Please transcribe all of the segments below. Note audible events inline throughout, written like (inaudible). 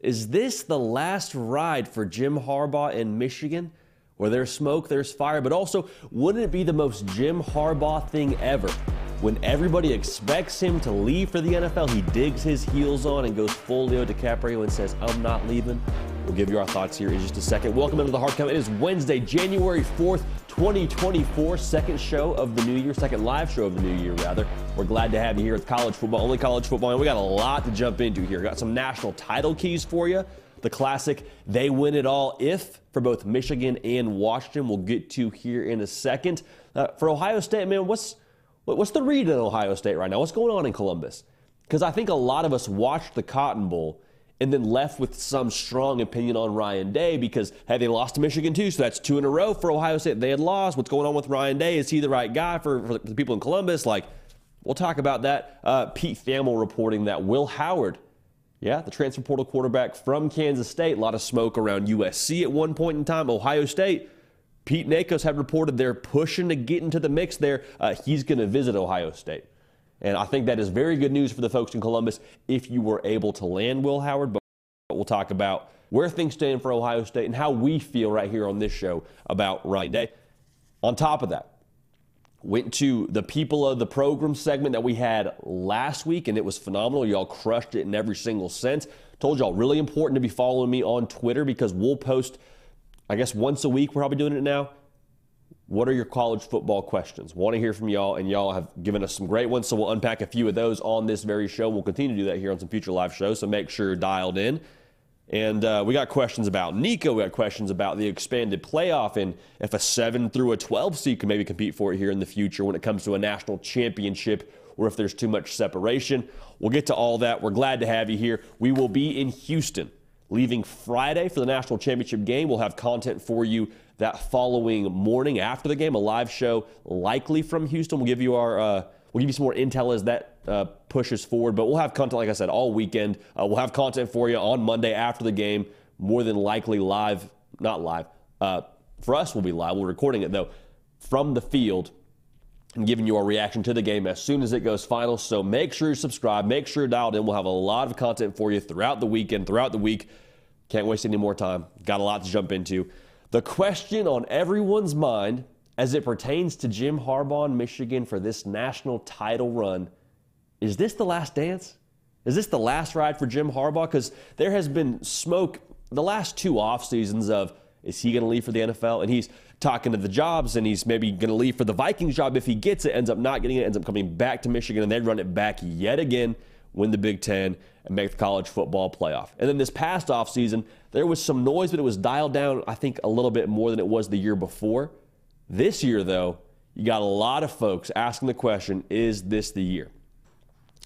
Is this the last ride for Jim Harbaugh in Michigan? Where there's smoke, there's fire, but also, wouldn't it be the most Jim Harbaugh thing ever? When everybody expects him to leave for the NFL, he digs his heels on and goes full Leo DiCaprio and says, I'm not leaving. We'll give you our thoughts here in just a second. Welcome into the Hard Count. It is Wednesday, January 4th, 2024, second show of the new year, second live show of the new year, rather. We're glad to have you here with college football, only college football, and we got a lot to jump into here. Got some national title keys for you. The classic, they win it all if for both Michigan and Washington. We'll get to here in a second. Uh, for Ohio State, man, what's what's the read in Ohio State right now? What's going on in Columbus? Because I think a lot of us watched the Cotton Bowl and then left with some strong opinion on Ryan Day because, hey, they lost to Michigan too, so that's two in a row for Ohio State. They had lost. What's going on with Ryan Day? Is he the right guy for, for the people in Columbus? Like, we'll talk about that. Uh, Pete Thamel reporting that Will Howard, yeah, the transfer portal quarterback from Kansas State, a lot of smoke around USC at one point in time. Ohio State, Pete Nakos had reported they're pushing to get into the mix there. Uh, he's going to visit Ohio State. And I think that is very good news for the folks in Columbus if you were able to land Will Howard. But we'll talk about where things stand for Ohio State and how we feel right here on this show about Ryan Day. On top of that, went to the people of the program segment that we had last week, and it was phenomenal. Y'all crushed it in every single sense. Told y'all really important to be following me on Twitter because we'll post, I guess, once a week. We're probably doing it now what are your college football questions? Want to hear from y'all, and y'all have given us some great ones. So we'll unpack a few of those on this very show. We'll continue to do that here on some future live shows. So make sure you're dialed in. And uh, we got questions about Nico. We got questions about the expanded playoff and if a 7 through a 12 seed can maybe compete for it here in the future when it comes to a national championship or if there's too much separation. We'll get to all that. We're glad to have you here. We will be in Houston leaving Friday for the national championship game. We'll have content for you that following morning after the game, a live show likely from Houston. We'll give you our uh, we'll give you some more intel as that uh, pushes forward. But we'll have content, like I said, all weekend. Uh, we'll have content for you on Monday after the game, more than likely live, not live. Uh, for us, we'll be live. We're recording it though from the field and giving you our reaction to the game as soon as it goes final. So make sure you subscribe, make sure you're dialed in. We'll have a lot of content for you throughout the weekend, throughout the week. Can't waste any more time. Got a lot to jump into. The question on everyone's mind as it pertains to Jim Harbaugh in Michigan for this national title run is this the last dance? Is this the last ride for Jim Harbaugh? Because there has been smoke the last two off seasons of is he going to leave for the NFL? And he's talking to the jobs and he's maybe going to leave for the Vikings job if he gets it, ends up not getting it, ends up coming back to Michigan, and they run it back yet again, win the Big Ten, and make the college football playoff. And then this past offseason, there was some noise, but it was dialed down, I think, a little bit more than it was the year before. This year, though, you got a lot of folks asking the question is this the year?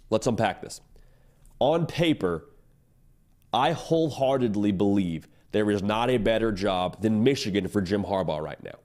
Let's unpack this. On paper, I wholeheartedly believe there is not a better job than Michigan for Jim Harbaugh right now.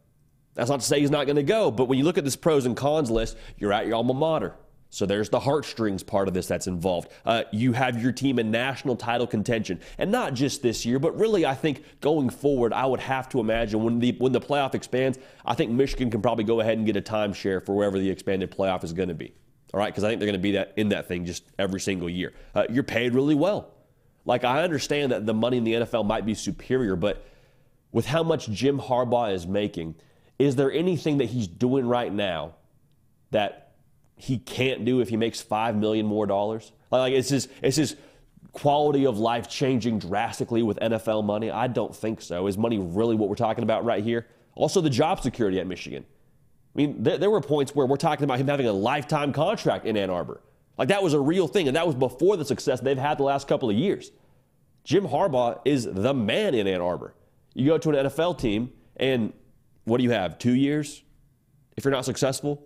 That's not to say he's not going to go, but when you look at this pros and cons list, you're at your alma mater. So there's the heartstrings part of this that's involved. Uh, you have your team in national title contention, and not just this year, but really, I think going forward, I would have to imagine when the when the playoff expands, I think Michigan can probably go ahead and get a timeshare for wherever the expanded playoff is going to be. All right, because I think they're going to be that in that thing just every single year. Uh, you're paid really well. Like I understand that the money in the NFL might be superior, but with how much Jim Harbaugh is making, is there anything that he's doing right now that he can't do if he makes five million more dollars? Like it's his it's just quality of life changing drastically with NFL money? I don't think so. Is money really what we're talking about right here? Also, the job security at Michigan. I mean, there, there, were points where we're talking about him having a lifetime contract in Ann Arbor. Like that was a real thing, and that was before the success they've had the last couple of years. Jim Harbaugh is the man in Ann Arbor. You go to an NFL team, and what do you have? Two years? If you're not successful,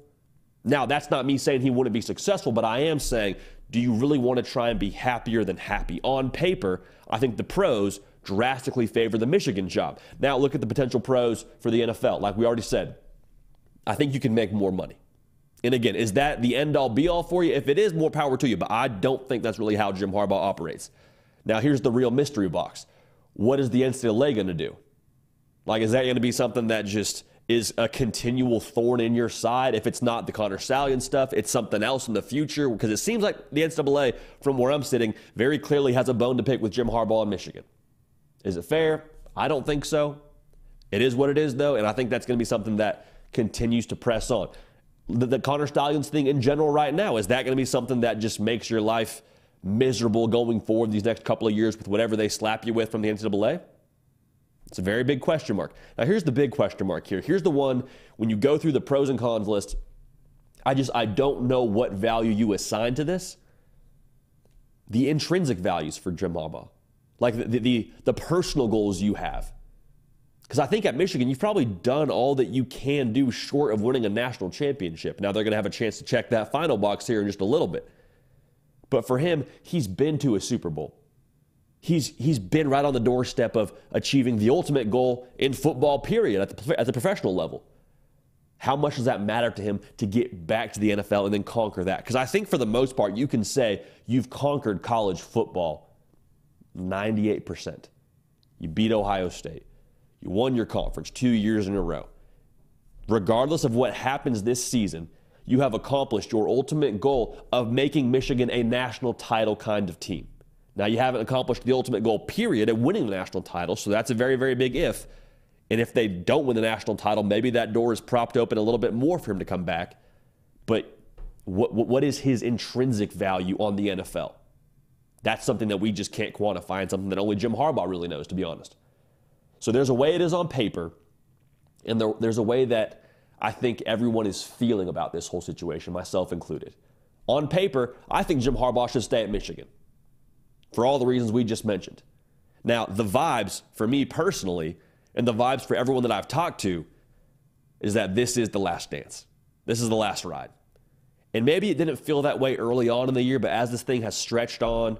Now, that's not me saying he wouldn't be successful, but I am saying, do you really want to try and be happier than happy? On paper, I think the pros drastically favor the Michigan job. Now, look at the potential pros for the NFL. Like we already said, I think you can make more money. And again, is that the end all be all for you? If it is, more power to you. But I don't think that's really how Jim Harbaugh operates. Now, here's the real mystery box. What is the NCAA going to do? Like, is that going to be something that just is a continual thorn in your side? If it's not the Connor Stalions stuff, it's something else in the future? Because it seems like the NCAA, from where I'm sitting, very clearly has a bone to pick with Jim Harbaugh in Michigan. Is it fair? I don't think so. It is what it is, though, and I think that's going to be something that continues to press on. The, the Connor Stalions thing in general right now, is that going to be something that just makes your life miserable going forward these next couple of years with whatever they slap you with from the NCAA? It's a very big question mark. Now, here's the big question mark here. Here's the one when you go through the pros and cons list, I just I don't know what value you assign to this. The intrinsic values for Jim Harbaugh, like the the, the personal goals you have. Because I think at Michigan, you've probably done all that you can do short of winning a national championship. Now they're going to have a chance to check that final box here in just a little bit. But for him, he's been to a Super Bowl he's he's been right on the doorstep of achieving the ultimate goal in football period at the, at the professional level how much does that matter to him to get back to the NFL and then conquer that? Because I think for the most part, you can say you've conquered college football 98%. You beat Ohio State. You won your conference two years in a row. Regardless of what happens this season, you have accomplished your ultimate goal of making Michigan a national title kind of team. Now, you haven't accomplished the ultimate goal, period, of winning the national title, so that's a very, very big if. And if they don't win the national title, maybe that door is propped open a little bit more for him to come back. But what, what is his intrinsic value on the NFL? That's something that we just can't quantify and something that only Jim Harbaugh really knows, to be honest. So there's a way it is on paper, and there, there's a way that I think everyone is feeling about this whole situation, myself included. On paper, I think Jim Harbaugh should stay at Michigan for all the reasons we just mentioned. Now, the vibes for me personally, and the vibes for everyone that I've talked to, is that this is the last dance. This is the last ride. And maybe it didn't feel that way early on in the year, but as this thing has stretched on,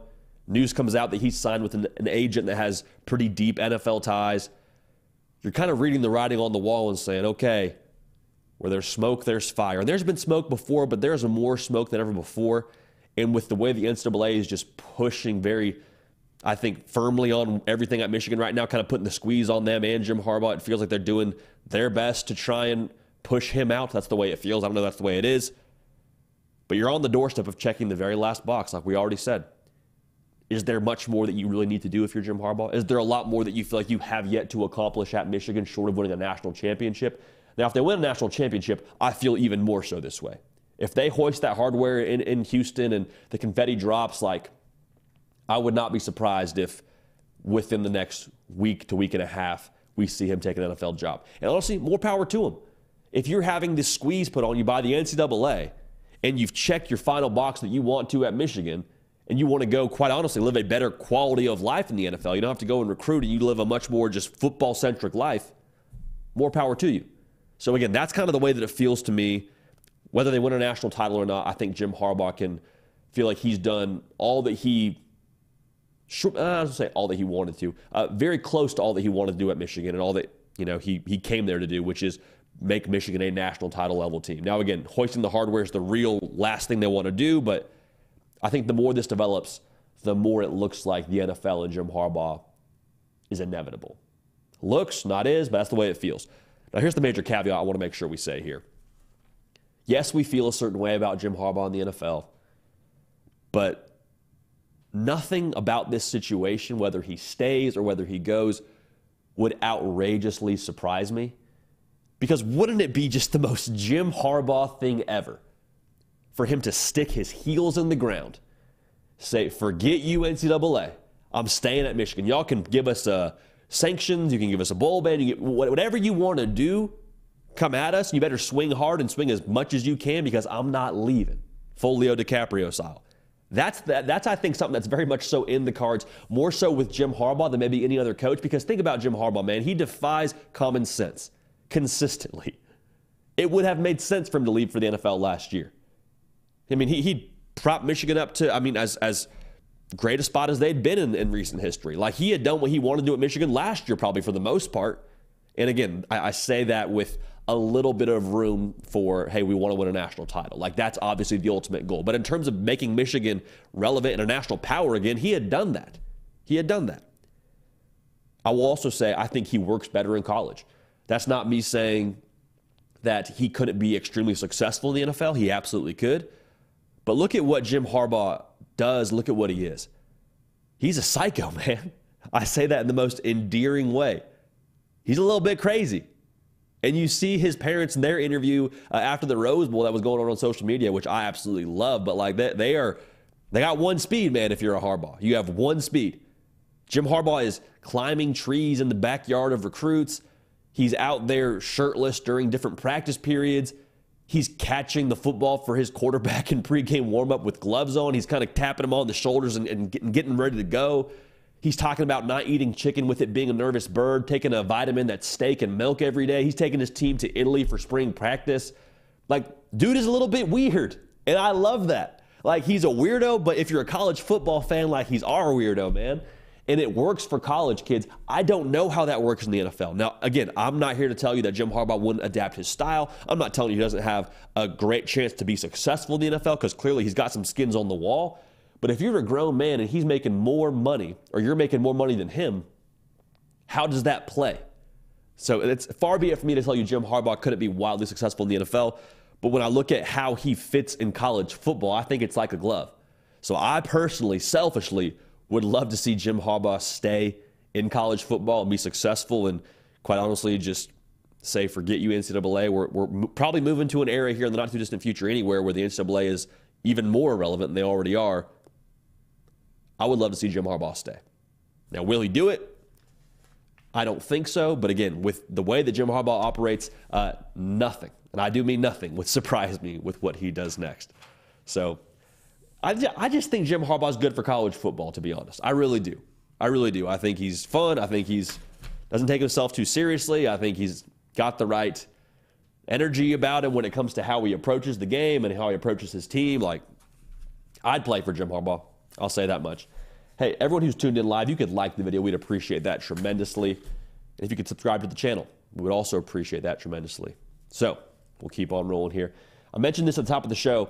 news comes out that he's signed with an, an agent that has pretty deep NFL ties. You're kind of reading the writing on the wall and saying, okay, where there's smoke, there's fire. And there's been smoke before, but there's more smoke than ever before. And with the way the NCAA is just pushing very, I think, firmly on everything at Michigan right now, kind of putting the squeeze on them and Jim Harbaugh, it feels like they're doing their best to try and push him out. That's the way it feels. I don't know that's the way it is. But you're on the doorstep of checking the very last box, like we already said. Is there much more that you really need to do if you're Jim Harbaugh? Is there a lot more that you feel like you have yet to accomplish at Michigan short of winning a national championship? Now, if they win a national championship, I feel even more so this way if they hoist that hardware in, in Houston and the confetti drops, like, I would not be surprised if within the next week to week and a half, we see him take an NFL job. And honestly, more power to him. If you're having this squeeze put on you by the NCAA and you've checked your final box that you want to at Michigan, and you want to go, quite honestly, live a better quality of life in the NFL, you don't have to go and recruit and you live a much more just football centric life, more power to you. So, again, that's kind of the way that it feels to me whether they win a national title or not, I think Jim Harbaugh can feel like he's done all that he, I don't say all that he wanted to, uh, very close to all that he wanted to do at Michigan and all that you know he he came there to do, which is make Michigan a national title level team. Now again, hoisting the hardware is the real last thing they want to do, but I think the more this develops, the more it looks like the NFL and Jim Harbaugh is inevitable. Looks, not is, but that's the way it feels. Now here's the major caveat I want to make sure we say here. Yes, we feel a certain way about Jim Harbaugh and the NFL, but nothing about this situation, whether he stays or whether he goes, would outrageously surprise me. Because wouldn't it be just the most Jim Harbaugh thing ever for him to stick his heels in the ground, say, forget you, NCAA, I'm staying at Michigan. Y'all can give us uh, sanctions, you can give us a bowl ban, you whatever you want to do, come at us, you better swing hard and swing as much as you can because I'm not leaving. Full Leo DiCaprio style. That's that, that's I think something that's very much so in the cards, more so with Jim Harbaugh than maybe any other coach. Because think about Jim Harbaugh, man, he defies common sense consistently. it would have made sense for him to leave for the NFL last year. I mean, he he propped Michigan up to, I mean, as as great a spot as they'd been in, in recent history. Like he had done what he wanted to do at Michigan last year, probably for the most part. And again, I, I say that with a little bit of room for, hey, we want to win a national title. Like that's obviously the ultimate goal. But in terms of making Michigan relevant and a national power again, he had done that. He had done that. I will also say I think he works better in college. That's not me saying that he couldn't be extremely successful in the NFL. He absolutely could. But look at what Jim Harbaugh does. Look at what he is. He's a psycho, (laughs) man. I say that in the most endearing way. He's a little bit crazy. And you see his parents in their interview uh, after the Rose Bowl that was going on on social media, which I absolutely love. But like they, they are, they got one speed, man. If you're a Harbaugh, you have one speed. Jim Harbaugh is climbing trees in the backyard of recruits. He's out there shirtless during different practice periods. He's catching the football for his quarterback in pregame warmup with gloves on. He's kind of tapping him on the shoulders and, and getting, getting ready to go. He's talking about not eating chicken with it being a nervous bird, taking a vitamin that's steak and milk every day. He's taking his team to Italy for spring practice. Like, dude is a little bit weird, and I love that. Like, he's a weirdo, but if you're a college football fan, like, he's our weirdo, man and it works for college kids. I don't know how that works in the NFL. Now, again, I'm not here to tell you that Jim Harbaugh wouldn't adapt his style. I'm not telling you he doesn't have a great chance to be successful in the NFL because clearly he's got some skins on the wall. But if you're a grown man and he's making more money, or you're making more money than him, how does that play? So it's far be it for me to tell you Jim Harbaugh couldn't be wildly successful in the NFL. But when I look at how he fits in college football, I think it's like a glove. So I personally, selfishly, would love to see Jim Harbaugh stay in college football and be successful and quite honestly just say forget you NCAA. We're, we're probably moving to an era here in the not too distant future anywhere where the NCAA is even more relevant than they already are. I would love to see Jim Harbaugh stay. Now, will he do it? I don't think so. But again, with the way that Jim Harbaugh operates, uh, nothing, and I do mean nothing, would (laughs) surprise me with what he does next. So I, I just think Jim Harbaugh is good for college football, to be honest. I really do. I really do. I think he's fun. I think he's doesn't take himself too seriously. I think he's got the right energy about him when it comes to how he approaches the game and how he approaches his team. Like, I'd play for Jim Harbaugh. I'll say that much. Hey, everyone who's tuned in live, you could like the video. We'd appreciate that tremendously. And if you could subscribe to the channel, we would also appreciate that tremendously. So, we'll keep on rolling here. I mentioned this at the top of the show.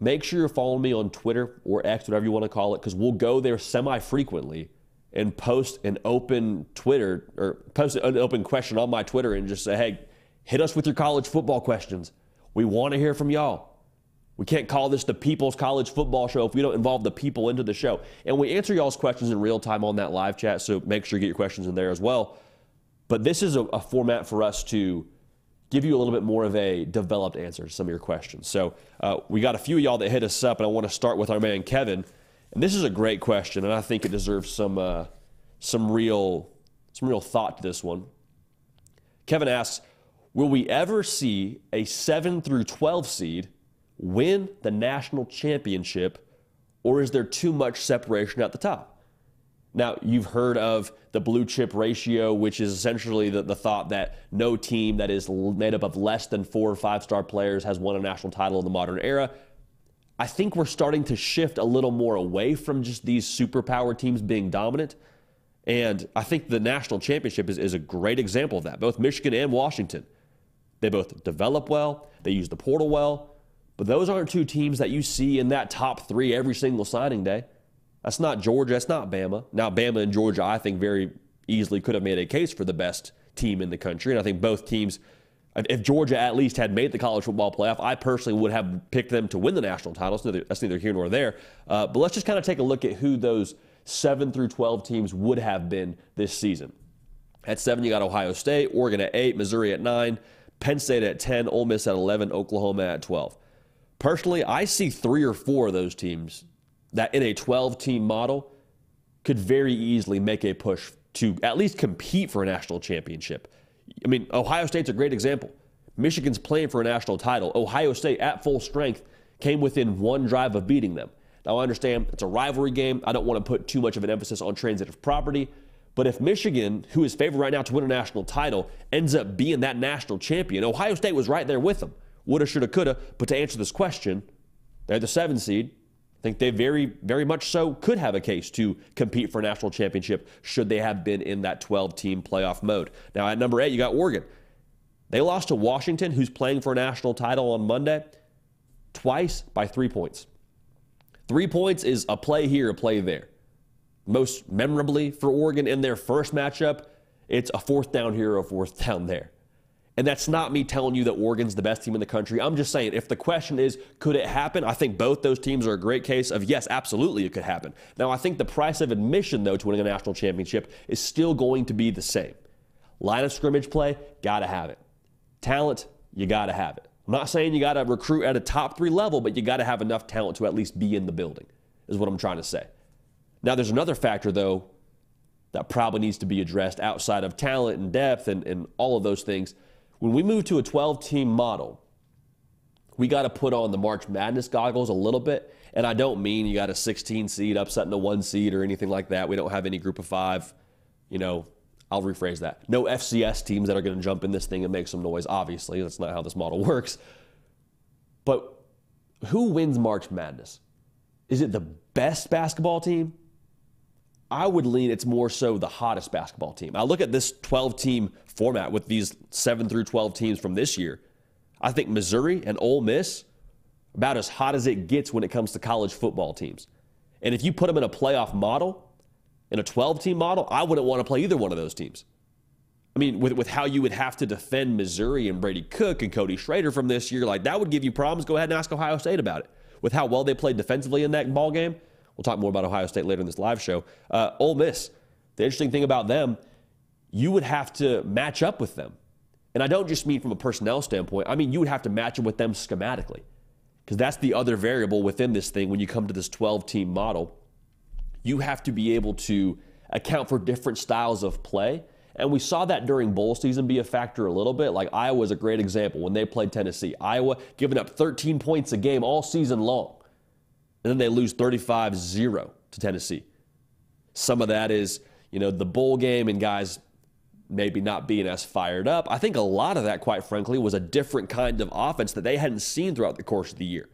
Make sure you're following me on Twitter or X, whatever you want to call it, because we'll go there semi frequently and post an open Twitter or post an open question on my Twitter and just say, hey, hit us with your college football questions. We want to hear from y'all. We can't call this the People's College Football Show if we don't involve the people into the show. And we answer y'all's questions in real time on that live chat, so make sure you get your questions in there as well. But this is a, a format for us to give you a little bit more of a developed answer to some of your questions. So uh, we got a few of y'all that hit us up, and I want to start with our man Kevin. And this is a great question, and I think it deserves some uh, some real some real thought to this one. Kevin asks, "Will we ever see a seven through twelve seed win the national championship, or is there too much separation at the top?" Now, you've heard of the blue chip ratio, which is essentially the, the thought that no team that is made up of less than four or five star players has won a national title in the modern era. I think we're starting to shift a little more away from just these superpower teams being dominant. And I think the national championship is, is a great example of that. Both Michigan and Washington, they both develop well, they use the portal well, but those aren't two teams that you see in that top three every single signing day. That's not Georgia. That's not Bama. Now, Bama and Georgia, I think, very easily could have made a case for the best team in the country. And I think both teams, if Georgia at least had made the college football playoff, I personally would have picked them to win the national titles. That's neither here nor there. Uh, but let's just kind of take a look at who those 7 through 12 teams would have been this season. At 7, you got Ohio State, Oregon at 8, Missouri at 9, Penn State at 10, Ole Miss at 11, Oklahoma at 12. Personally, I see three or four of those teams that in a 12 team model could very easily make a push to at least compete for a national championship. I mean, Ohio State's a great example. Michigan's playing for a national title. Ohio State, at full strength, came within one drive of beating them. Now, I understand it's a rivalry game. I don't want to put too much of an emphasis on transitive property, But if Michigan, who is favored right now to win a national title, ends up being that national champion, Ohio State was right there with them. Woulda, shoulda, coulda. But to answer this question, they're the seven seed. I think they very, very much so could have a case to compete for a national championship should they have been in that 12 team playoff mode. Now, at number eight, you got Oregon. They lost to Washington, who's playing for a national title on Monday, twice by three points. Three points is a play here, a play there most memorably for Oregon in their first matchup, it's a fourth down here a fourth (laughs) down there. And that's not me telling you that Oregon's the best team in the country. I'm just saying, if the question is, could it happen? I think both those teams are a great case of yes, absolutely, it could happen. Now, I think the price of admission, though, to winning a national championship is still going to be the same. Line of scrimmage play, gotta have it. Talent, you gotta have it. I'm not saying you gotta recruit at a top three level, but you gotta have enough talent to at least be in the building, is what I'm trying to say. Now, there's another factor, though, that probably needs to be addressed outside of talent and depth and, and all of those things. When we move to a 12 team model, we got to put on the March Madness goggles a little bit. And I don't mean you got a 16 seed upsetting a one seed or anything like that. We don't have any group of five, you know, I'll rephrase that. No FCS teams that are going to jump in this thing and make some noise. Obviously, that's not how this model (laughs) works. But who wins March Madness? Is it the best basketball team I would lean it's more so the hottest basketball team. I look at this 12 team format with these 7 through 12 teams from this year. I think Missouri and Ole Miss about as hot as it gets when it comes to college football teams. And if you put them in a playoff model, in a 12 team model, I wouldn't want to play either one of those teams. I mean, with, with how you would have to defend Missouri and Brady Cook and Cody Schrader from this year, like that would give you problems. Go ahead and ask Ohio State about it. With how well they played defensively in that ball game, We'll talk more about Ohio State later in this live show. Uh, Ole Miss, the interesting thing about them, you would have to match up with them. And I don't just mean from a personnel standpoint, I mean you would have to match up with them schematically. Because that's the other variable within this thing when you come to this 12 team model. You have to be able to account for different styles of play. And we saw that during bowl season be a factor a little bit. Like Iowa is a great example when they played Tennessee. Iowa giving up 13 points a game all season long and then they lose 35 0 to Tennessee. Some of that is, you know, the bowl game and guys maybe not being as fired up. I think a lot of that, quite frankly, was a different kind of offense that they hadn't seen throughout the course of the year.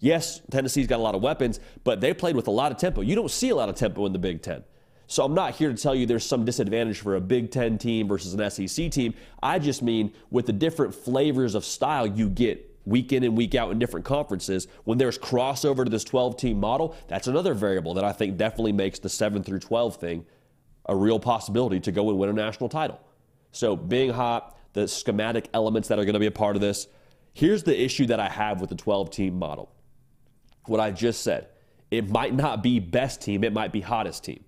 Yes, Tennessee's got a lot of weapons, but they played with a lot of tempo. You don't see a lot of tempo in the Big Ten. So I'm not here to tell you there's some disadvantage for a Big Ten team versus an SEC team. I just mean with the different flavors of style you get week in and week out in different conferences. When there's crossover to this 12 team model, that's another variable that I think definitely makes the 7 through 12 thing a real possibility to go and win a national title. So, being hot, the schematic elements that are going to be a part of this. Here's the issue that I have with the 12 team model. What I just said. It might not be best team, it might be hottest team.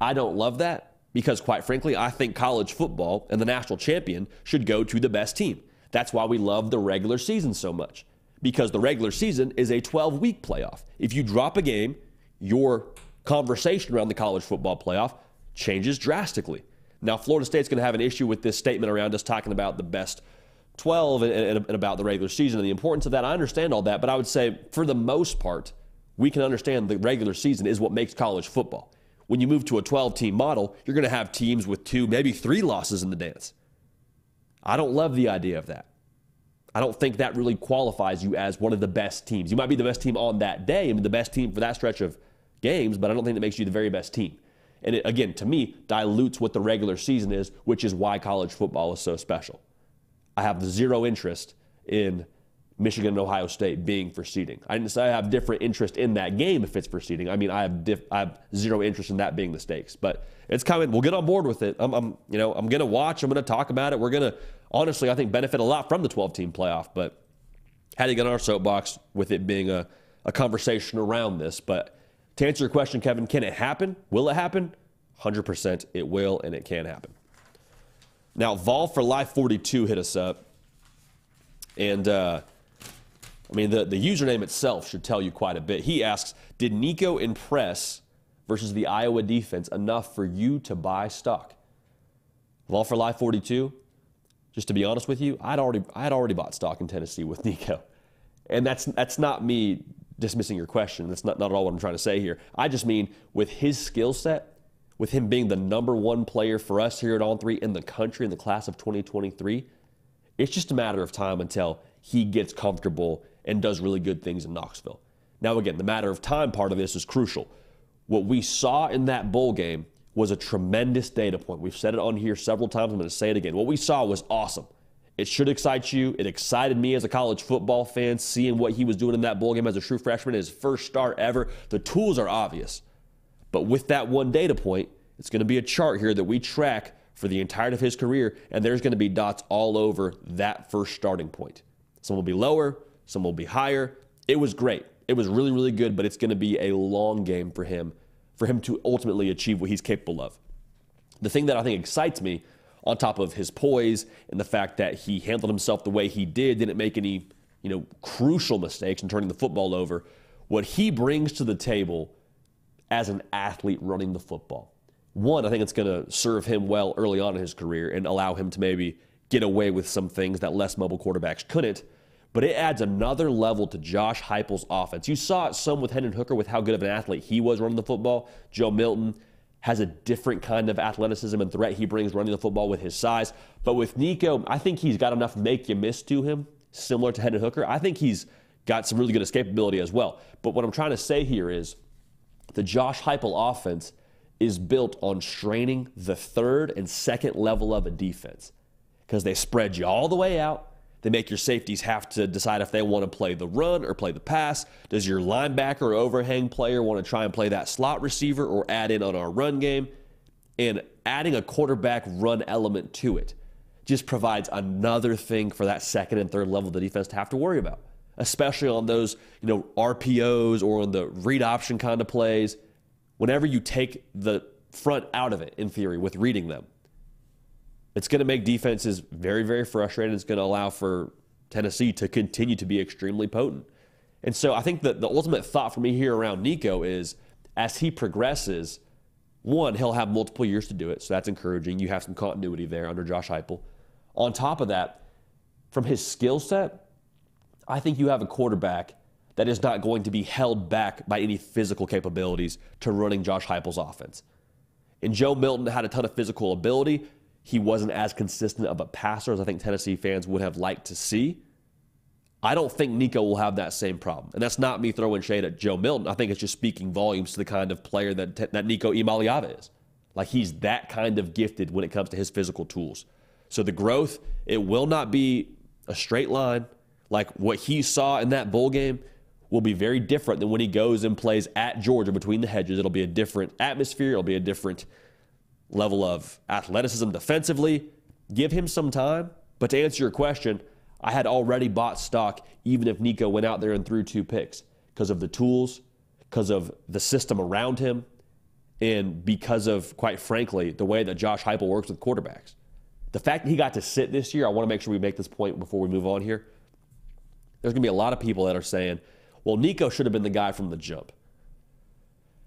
I don't love that because, quite frankly, I think college football and the national champion should go to the best team. That's why we love the regular season so much, because the regular season is a 12 week playoff. If you drop a game, your conversation around the college football playoff changes drastically. Now, Florida State's going to have an issue with this statement around us talking about the best 12 and, and, and, about the regular season and the importance of that. I understand all that, but I would say for the most part, we can understand the regular season is what makes college football. When you move to a 12 team model, you're going to have teams with two, maybe three losses in the dance. I don't love the idea of that. I don't think that really qualifies you as one of the best teams. You might be the best team on that day and the best team for that stretch of games, but I don't think that makes you the very best team. And it, again, to me, dilutes what the regular season is, which is why college football is so special. I have zero interest in Michigan and Ohio State being for seeding. I didn't say I have different interest in that game if it's for seeding. I mean, I have diff, I have zero interest in that being the stakes. But it's coming. We'll get on board with it. I'm, I'm you know I'm gonna watch. I'm gonna talk about it. We're gonna honestly I think benefit a lot from the 12 team playoff. But had to get on our soapbox with it being a, a conversation around this. But to answer your question, Kevin, can it happen? Will it happen? 100% it will and it can happen. Now, Vol for Life 42 hit us up. And uh, I mean, the, the username itself should tell you quite a bit. He asks Did Nico impress versus the Iowa defense enough for you to buy stock? Vol for Life 42, just to be honest with you, I'd already, I'd already bought stock in Tennessee with Nico. And that's, that's not me dismissing your question. That's not, not at all what I'm trying to say here. I just mean with his skill set, with him being the number one player for us here at On3 in the country in the class of 2023, it's just a matter of time until he gets comfortable and does really good things in Knoxville. Now, again, the matter of time part of this is crucial. What we saw in that bowl game was a tremendous data point. We've said it on here several times. I'm going to say it again. What we saw was awesome. It should excite you. It excited me as a college football fan, seeing what he was doing in that bowl game as a true freshman, his first start ever. The tools are obvious. But with that one data point, it's going to be a chart here that we track for the entirety of his career, and there's going to be dots all over that first starting point. Some will be lower, some will be higher. It was great. It was really, really good, but it's going to be a long game for him, for him to ultimately achieve what he's capable of. The thing that I think excites me, on top of his poise and the fact that he handled himself the way he did, didn't make any, you know, crucial mistakes in turning the football over, what he brings to the table as an athlete running the football. One, I think it's going to serve him well early on in his career and allow him to maybe get away with some things that less mobile quarterbacks couldn't. But it adds another level to Josh Heupel's offense. You saw it some with Hendon Hooker with how good of an athlete he was running the football. Joe Milton has a different kind of athleticism and threat he brings running the football with his size. But with Nico, I think he's got enough make you miss to him, similar to Hendon Hooker. I think he's got some really good escapability as well. But what I'm trying to say here is the Josh Heupel offense is built on straining the third and second level of a defense because they spread you all the way out. They make your safeties have to decide if they want to play the run or play the pass. Does your linebacker or overhang player want to try and play that slot receiver or add in on our run game? And adding a quarterback run element to it just provides another thing for that second and third level of the defense to have to worry about especially on those, you know, RPOs or on the read option kind of plays. Whenever you take the front out of it, in theory, with reading them, it's going to make defenses very, very frustrated. It's going to allow for Tennessee to continue to be extremely potent. And so I think that the ultimate thought for me here around Nico is as he progresses, one, he'll have multiple years to do it. So that's encouraging. You have some continuity there under Josh Heupel. On top of that, from his skill set, I think you have a quarterback that is not going to be held back by any physical capabilities to running Josh Heupel's offense. And Joe Milton had a ton of physical ability. He wasn't as consistent of a passer as I think Tennessee fans would have liked to see. I don't think Nico will have that same problem. And that's not me throwing shade at Joe Milton. I think it's just speaking volumes to the kind of player that, that Nico Iamaleava is. Like he's that kind of gifted when it comes to his physical tools. So the growth, it will not be a straight line. Like what he saw in that bowl game will be very different than when he goes and plays at Georgia between the hedges. It'll be a different atmosphere, it'll be a different level of athleticism defensively. Give him some time. But to answer your question, I had already bought stock even if Nico went out there and threw two picks because of the tools, because of the system around him, and because of, quite frankly, the way that Josh Heupel works with quarterbacks. The fact that he got to sit this year, I want to make sure we make this point before we move on here there's going to be a lot of people that are saying, well, Nico should have been the guy from the jump.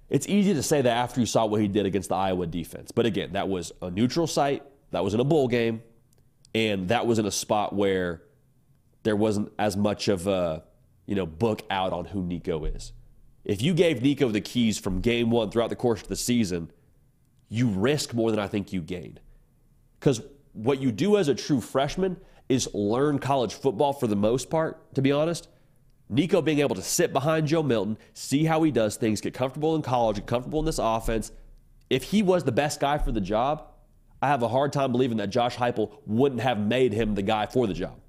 It's easy to say that after you saw what he did against the Iowa defense. But again, that was a neutral site, that was in a bowl game, and that was in a spot where there wasn't as much of a you know book out on who Nico is. If you gave Nico the keys from game one throughout the course of the season, you risk more than I think you gain. Because what you do as a true freshman is learn college football for the most part, to be honest. Nico being able to sit behind Joe Milton, see how he does things, get comfortable in college, get comfortable in this offense. If he was the best guy for the job, I have a hard time believing that Josh Heupel wouldn't have made him the guy for the job.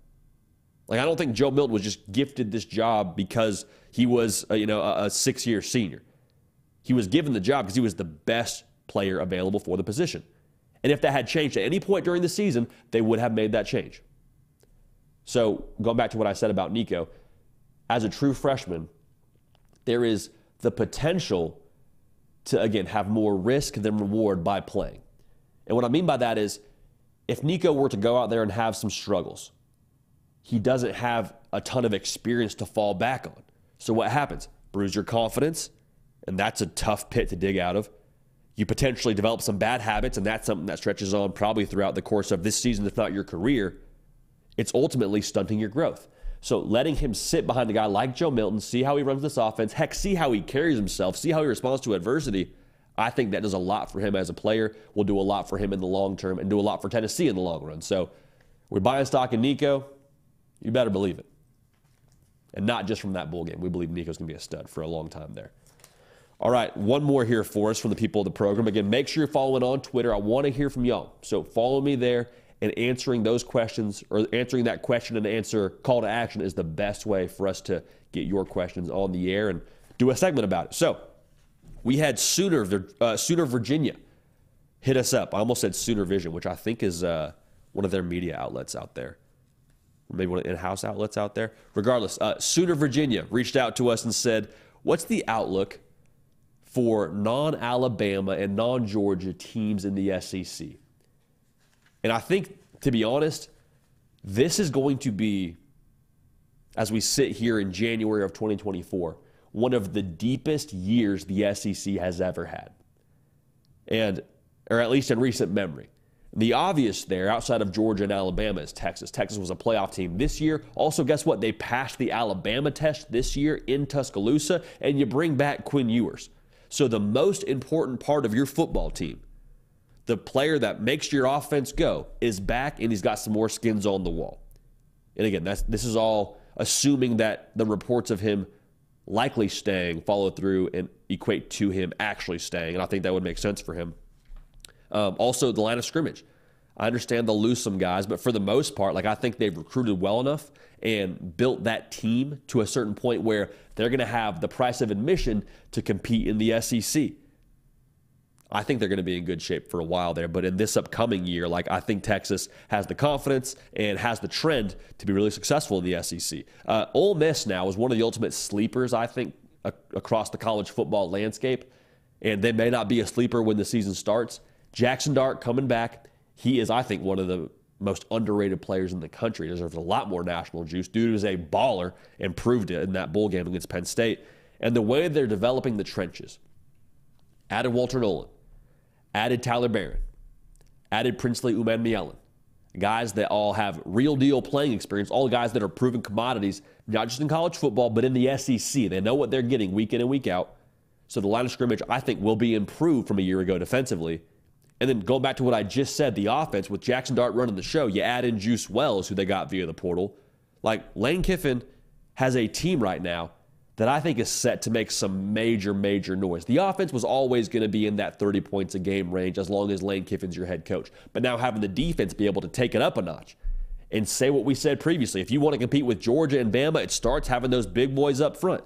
Like I don't think Joe Milton was just gifted this job because he was, a, you know, a, a six-year senior. He was given the job because he was the best player available for the position. And if that had changed at any point during the season, they would have made that change. So, going back to what I said about Nico, as a true freshman, there is the potential to, again, have more risk than reward by playing. And what I mean by that is if Nico were to go out there and have some struggles, he doesn't have a ton of experience to fall back on. So, what happens? Bruise your confidence, and that's a tough pit to dig out of. You potentially develop some bad habits, and that's something that stretches on probably throughout the course of this season, if not your career it's ultimately stunting your growth. So letting him sit behind a guy like Joe Milton, see how he runs this offense, heck, see how he carries himself, see how he responds to adversity, I think that does a lot for him as a player, will do a lot for him in the long term, and do a lot for Tennessee in the long run. So we're buying stock in Nico. You better believe it. And not just from that bowl game. We believe Nico's going to be a stud for a long time there. All right, one more here for us from the people of the program. Again, make sure you're following on Twitter. I want to hear from y'all. So follow me there and answering those questions or answering that question and answer call to action is the best way for us to get your questions on the air and do a segment about it. So we had Sooner, uh, Sooner Virginia hit us up. I almost said Sooner Vision, which I think is uh, one of their media outlets out there. maybe one of the in-house outlets out there. Regardless, uh, Sooner Virginia reached out to us and said, "What's the outlook for non-Alabama and non-Georgia teams in the SEC?" And I think, to be honest, this is going to be, as we sit here in January of 2024, one of the deepest years the SEC has ever had. And, or at least in recent memory. The obvious there, outside of Georgia and Alabama, is Texas. Texas was a playoff team this year. Also, guess what? They passed the Alabama test this year in Tuscaloosa, and you bring back Quinn Ewers. So, the most important part of your football team the player that makes your offense go is back and he's got some more skins on the wall. And again, that's this is all assuming that the reports of him likely staying follow through and equate to him actually staying. And I think that would make sense for him. Um, also, the line of scrimmage. I understand they'll lose some guys, but for the most part, like I think they've recruited well enough and built that team to a certain point where they're going to have the price of admission to compete in the SEC. I think they're going to be in good shape for a while there. But in this upcoming year, like I think Texas has the confidence and has the trend to be really successful in the SEC. Uh, Ole Miss now is one of the ultimate sleepers, I think, a- across the college football landscape. And they may not be a sleeper when the season starts. Jackson Dart coming back. He is, I think, one of the most underrated players in the country. Deserves a lot more national juice. Dude is a baller and proved it in that bowl game against Penn State. And the way they're developing the trenches. Added Walter Nolen added Tyler Baron, added Princely Uman Umanmielen, guys that all have real deal playing experience, all guys that are proven commodities, not just in college football, but in the SEC. They know what they're getting week in and week out. So the line of scrimmage, I think, will be improved from a year ago defensively. And then going back to what I just said, the offense with Jackson Dart running the show, you add in Juice Wells, who they got via the portal. Like Lane Kiffin has a team right now that I think is set to make some major, major noise. The offense was always going to be in that 30 points a game range as long as Lane Kiffin's your head coach. But now having the defense be able to take it up a notch and say what we said previously. If you want to compete with Georgia and Bama, it starts having those big boys up front.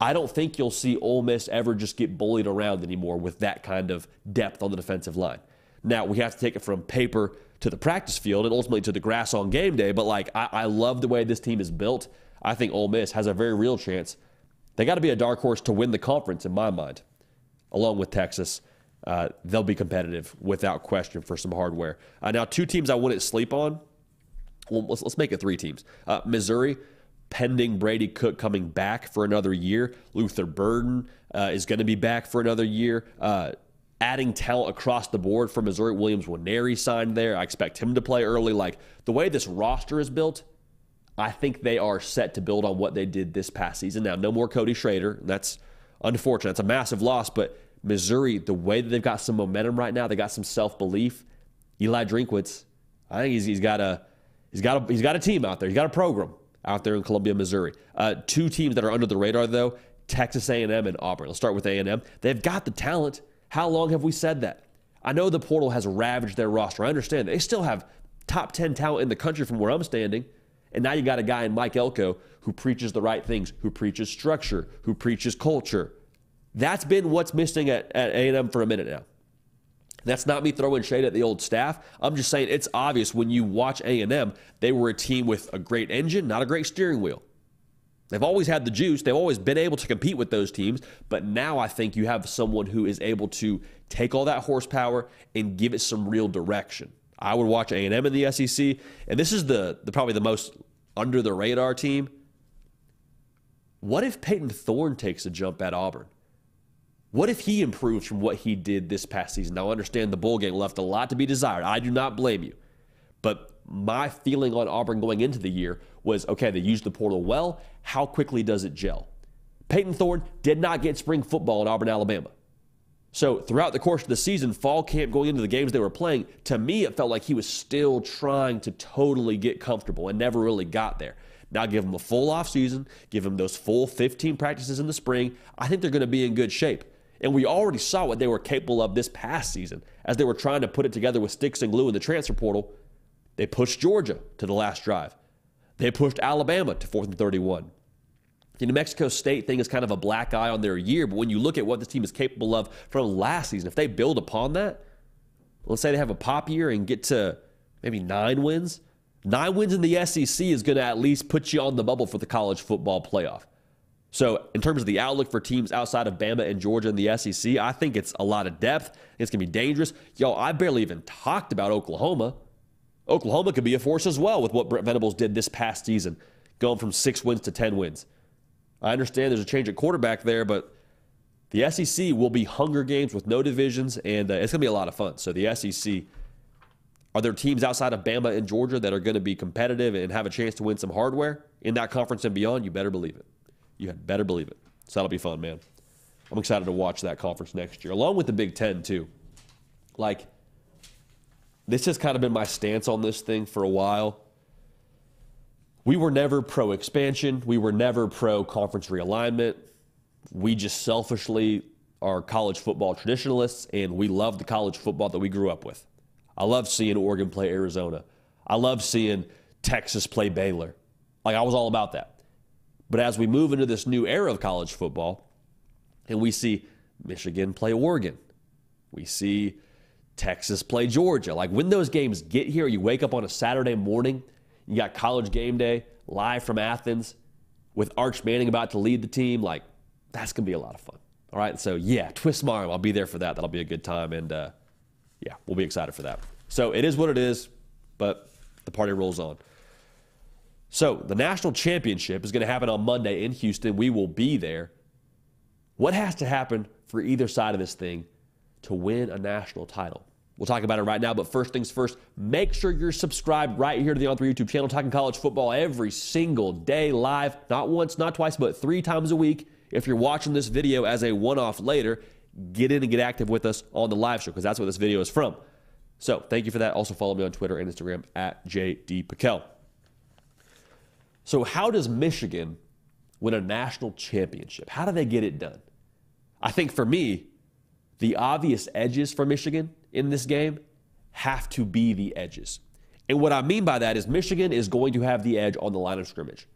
I don't think you'll see Ole Miss ever just get bullied around anymore with that kind of depth on the defensive line. Now, we have to take it from paper to the practice field and ultimately to the grass on game day, but like I, I love the way this team is built. I think Ole Miss has a very real chance they got to be a dark horse to win the conference, in my mind, along with Texas. Uh, they'll be competitive without question for some hardware. Uh, now, two teams I wouldn't sleep on. Well, let's, let's make it three teams. Uh, Missouri, pending Brady Cook coming back for another year. Luther Burden uh, is going to be back for another year. Uh, adding talent across the board for Missouri. Williams Nwaneri signed there. I expect him to play early. Like the way this roster is built, I think they are set to build on what they did this past season. Now, no more Cody Schrader. That's unfortunate. It's a massive loss, but Missouri, the way that they've got some momentum right now, they got some self belief. Eli Drinkwitz, I think he's, he's got a he's got a he's got a team out there. He's got a program out there in Columbia, Missouri. Uh, two teams that are under the radar though: Texas A&M and Auburn. Let's start with A&M. They've got the talent. How long have we said that? I know the portal has ravaged their roster. I understand. They still have top 10 talent in the country from where I'm standing. And now you got a guy in Mike Elko who preaches the right things, who preaches structure, who preaches culture. That's been what's missing at, at A&M for a minute now. That's not me throwing shade at the old staff. I'm just saying it's obvious when you watch A&M, they were a team with a great engine, not a great steering wheel. They've always had the juice. They've always been able to compete with those teams, but now I think you have someone who is able to take all that horsepower and give it some real direction. I would watch A&M in the SEC, and this is the, the probably the most under the radar team. What if Payton Thorne takes a jump at Auburn? What if he improves from what he did this past season? Now, I understand the bowl game left a lot to be desired. I do not blame you. But my feeling on Auburn going into the year was okay, they used the portal well. How quickly does it gel? Payton Thorne did not get spring football at Auburn, Alabama. So throughout the course of the season, fall camp going into the games they were playing, to me, it felt like he was still trying to totally get comfortable and never really got there. Now give him a full off season, give him those full 15 practices in the spring. I think they're going to be in good shape. And we already saw what they were capable of this past season as they were trying to put it together with sticks and glue in the transfer portal. They pushed Georgia to the last drive. They pushed Alabama to fourth and 31. The New Mexico State thing is kind of a black eye on their year, but when you look at what this team is capable of from last season, if they build upon that, let's say they have a pop year and get to maybe nine wins, nine wins in the SEC is going to at least put you on the bubble for the college football playoff. So, in terms of the outlook for teams outside of Bama and Georgia in the SEC, I think it's a lot of depth. It's going to be dangerous. Yo, I barely even talked about Oklahoma. Oklahoma could be a force as well with what Brent Venables did this past season, going from six wins to 10 wins. I understand there's a change at quarterback there, but the SEC will be Hunger Games with no divisions, and uh, it's going to be a lot of fun. So, the SEC, are there teams outside of Bama and Georgia that are going to be competitive and have a chance to win some hardware in that conference and beyond? You better believe it. You had better believe it. So that'll be fun, man. I'm excited to watch that conference next year, along with the Big Ten, too. Like, this has kind of been my stance on this thing for a while. We were never pro expansion, we were never pro conference realignment. We just selfishly are college football traditionalists, and we love the college football that we grew up with. I love seeing Oregon play Arizona. I love seeing Texas play Baylor. Like, I was all about that. But as we move into this new era of college football, and we see Michigan play Oregon, we see Texas play Georgia. Like when those games get here, you wake up on a Saturday morning, you got college game day live from Athens with Arch Manning about to lead the team. Like that's going to be a lot of fun. All right. So, yeah, twist my arm. I'll be there for that. That'll be a good time. And uh, yeah, we'll be excited for that. So, it is what it is, but the party rolls on. So, the national championship is going to happen on Monday in Houston. We will be there. What has to happen for either side of this thing to win a national title? We'll talk about it right now, but first things first, make sure you're subscribed right here to the On3 YouTube channel, talking college football every single day live, not once, not twice, but three times a week. If you're watching this video as a one off later, get in and get active with us on the live show because that's what this video is from. So thank you for that. Also, follow me on Twitter and Instagram at JD. So, how does Michigan win a national championship? How do they get it done? I think for me, the obvious edges for Michigan in this game have to be the edges. And what I mean by that is Michigan is going to have the edge on the line of scrimmage.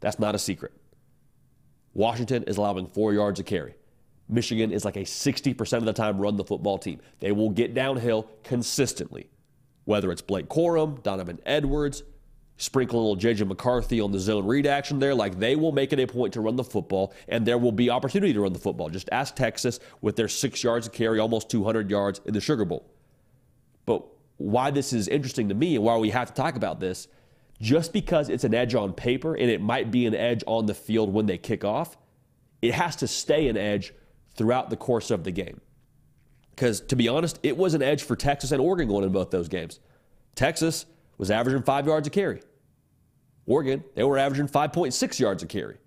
That's not a secret. Washington is allowing four yards a carry. Michigan is like a 60% of the time run the football team. They will get downhill consistently, whether it's Blake Corum, Donovan Edwards, sprinkle a little JJ McCarthy on the zone read action there. Like they will make it a point to run the football, and there will be opportunity to run the football. Just ask Texas with their six yards to carry, almost 200 yards in the Sugar Bowl. But why this is interesting to me and why we have to talk about this, just because it's an edge on paper and it might be an edge on the field when they kick off, it has to stay an edge throughout the course of the game. Because to be honest, it was an edge for Texas and Oregon going in both those games. Texas was averaging five yards a carry. Oregon, they were averaging 5.6 yards a carry.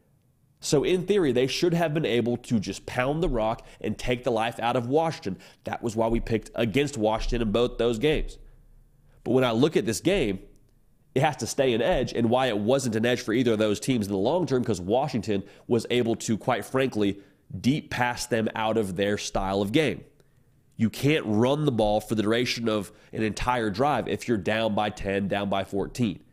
So, in theory, they should have been able to just pound the rock and take the life out of Washington. That was why we picked against Washington in both those games. But when I look at this game, it has to stay an edge, and why it wasn't an edge for either of those teams in the long term, because Washington was able to, quite frankly, deep pass them out of their style of game. You can't run the ball for the duration of an entire drive if you're down by 10, down by 14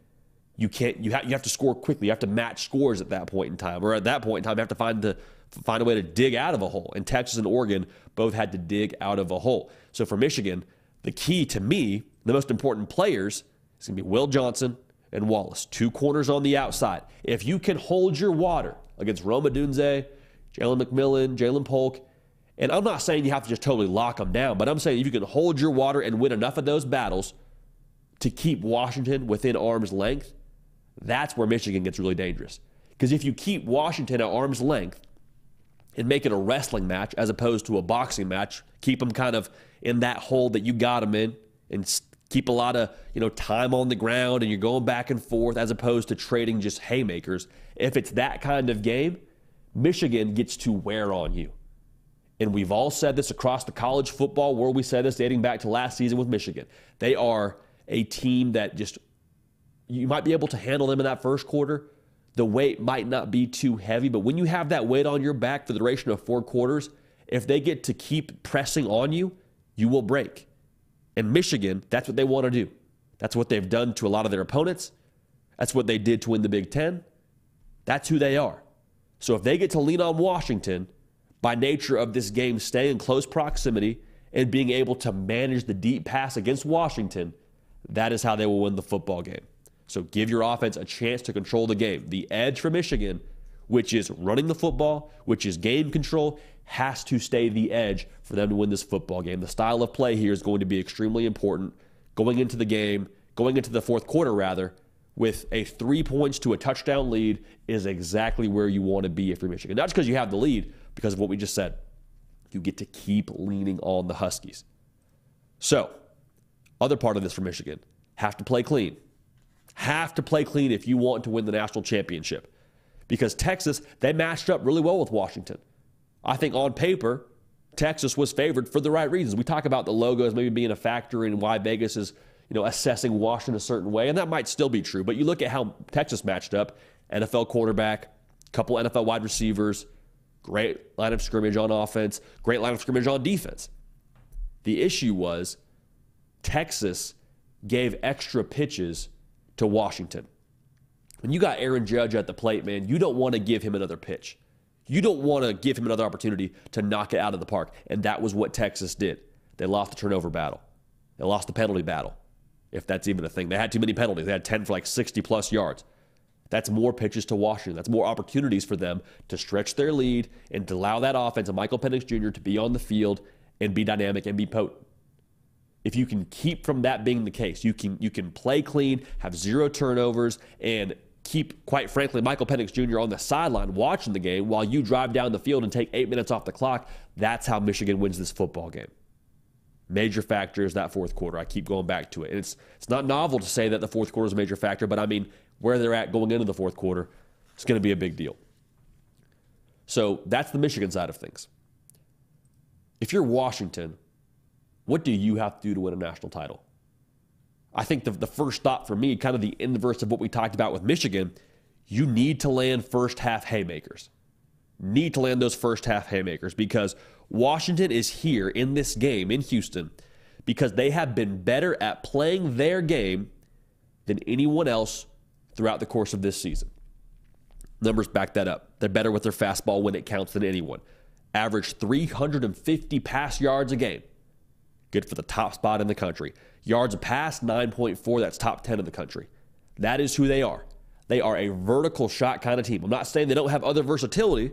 you can't you have you have to score quickly. You have to match scores at that point in time, or at that point in time, you have to find the find a way to dig out of a hole. And Texas and Oregon both had to dig out of a hole. So for Michigan, the key to me, the most important players is going to be Will Johnson and Wallace, two corners on the outside. If you can hold your water against Rome Odunze, Jalen McMillan, Ja'Lynn Polk, and I'm not saying you have to just totally lock them down, but I'm saying if you can hold your water and win enough of those battles to keep Washington within arm's length, that's where Michigan gets really dangerous. Because if you keep Washington at arm's length and make it a wrestling match as opposed to a boxing match, keep them kind of in that hole that you got them in and keep a lot of you know time on the ground and you're going back and forth as opposed to trading just haymakers if it's that kind of game michigan gets to wear on you and we've all said this across the college football world. We said this dating back to last season with Michigan. They are a team that just, you might be able to handle them in that first quarter. The weight might not be too heavy, but when you have that weight on your back for the duration of four quarters, if they get to keep pressing on you, you will break. And Michigan, that's what they want to do. That's what they've done to a lot of their opponents. That's what they did to win the Big Ten. That's who they are. So if they get to lean on Washington, by nature of this game staying in close proximity and being able to manage the deep pass against Washington, that is how they will win the football game. So give your offense a chance to control the game. The edge for Michigan, which is running the football, which is game control, has to stay the edge for them to win this football game. The style of play here is going to be extremely important going into the game, going into the fourth quarter, rather, with a three points to a touchdown lead is exactly where you want to be if you're Michigan. Not just because you have the lead, because of what we just said. You get to keep leaning on the Huskies. So, other part of this for Michigan have to play clean. Have to play clean if you want to win the national championship. Because Texas, they matched up really well with Washington. I think on paper, Texas was favored for the right reasons. We talk about the logos maybe being a factor in why Vegas is, you know, assessing Washington a certain way, and that might still be true. But you look at how Texas matched up: NFL quarterback, couple NFL wide receivers, great line of scrimmage on offense, great line of scrimmage on defense. The issue was Texas gave extra pitches to Washington. When you got Aaron Judge at the plate, man, you don't want to give him another pitch. You don't want to give him another opportunity to knock it out of the park. And that was what Texas did. They lost the turnover battle, they lost the penalty battle, if that's even a thing. They had too many penalties. They had 10 for like 60 plus yards. That's more pitches to Washington. That's more opportunities for them to stretch their lead and to allow that offense and Michael Penix Jr. to be on the field and be dynamic and be potent. If you can keep from that being the case, you can you can play clean, have zero turnovers, and keep, quite frankly, Michael Penix Jr. on the sideline watching the game while you drive down the field and take eight minutes off the clock. That's how Michigan wins this football game. Major factor is that fourth quarter. I keep going back to it. And it's it's not novel to say that the fourth quarter is a major factor, but I mean where they're at going into the fourth quarter, it's going to be a big deal. So that's the Michigan side of things. If you're Washington, what do you have to do to win a national title? I think the, the first thought for me, kind of the inverse of what we talked about with Michigan, you need to land first half haymakers. Need to land those first half haymakers because Washington is here in this game in Houston because they have been better at playing their game than anyone else throughout the course of this season. Numbers back that up. They're better with their fastball when it counts than anyone. Average 350 pass yards a game. Good for the top spot in the country. Yards a pass, 9.4. That's top 10 in the country. That is who they are. They are a vertical shot kind of team. I'm not saying they don't have other versatility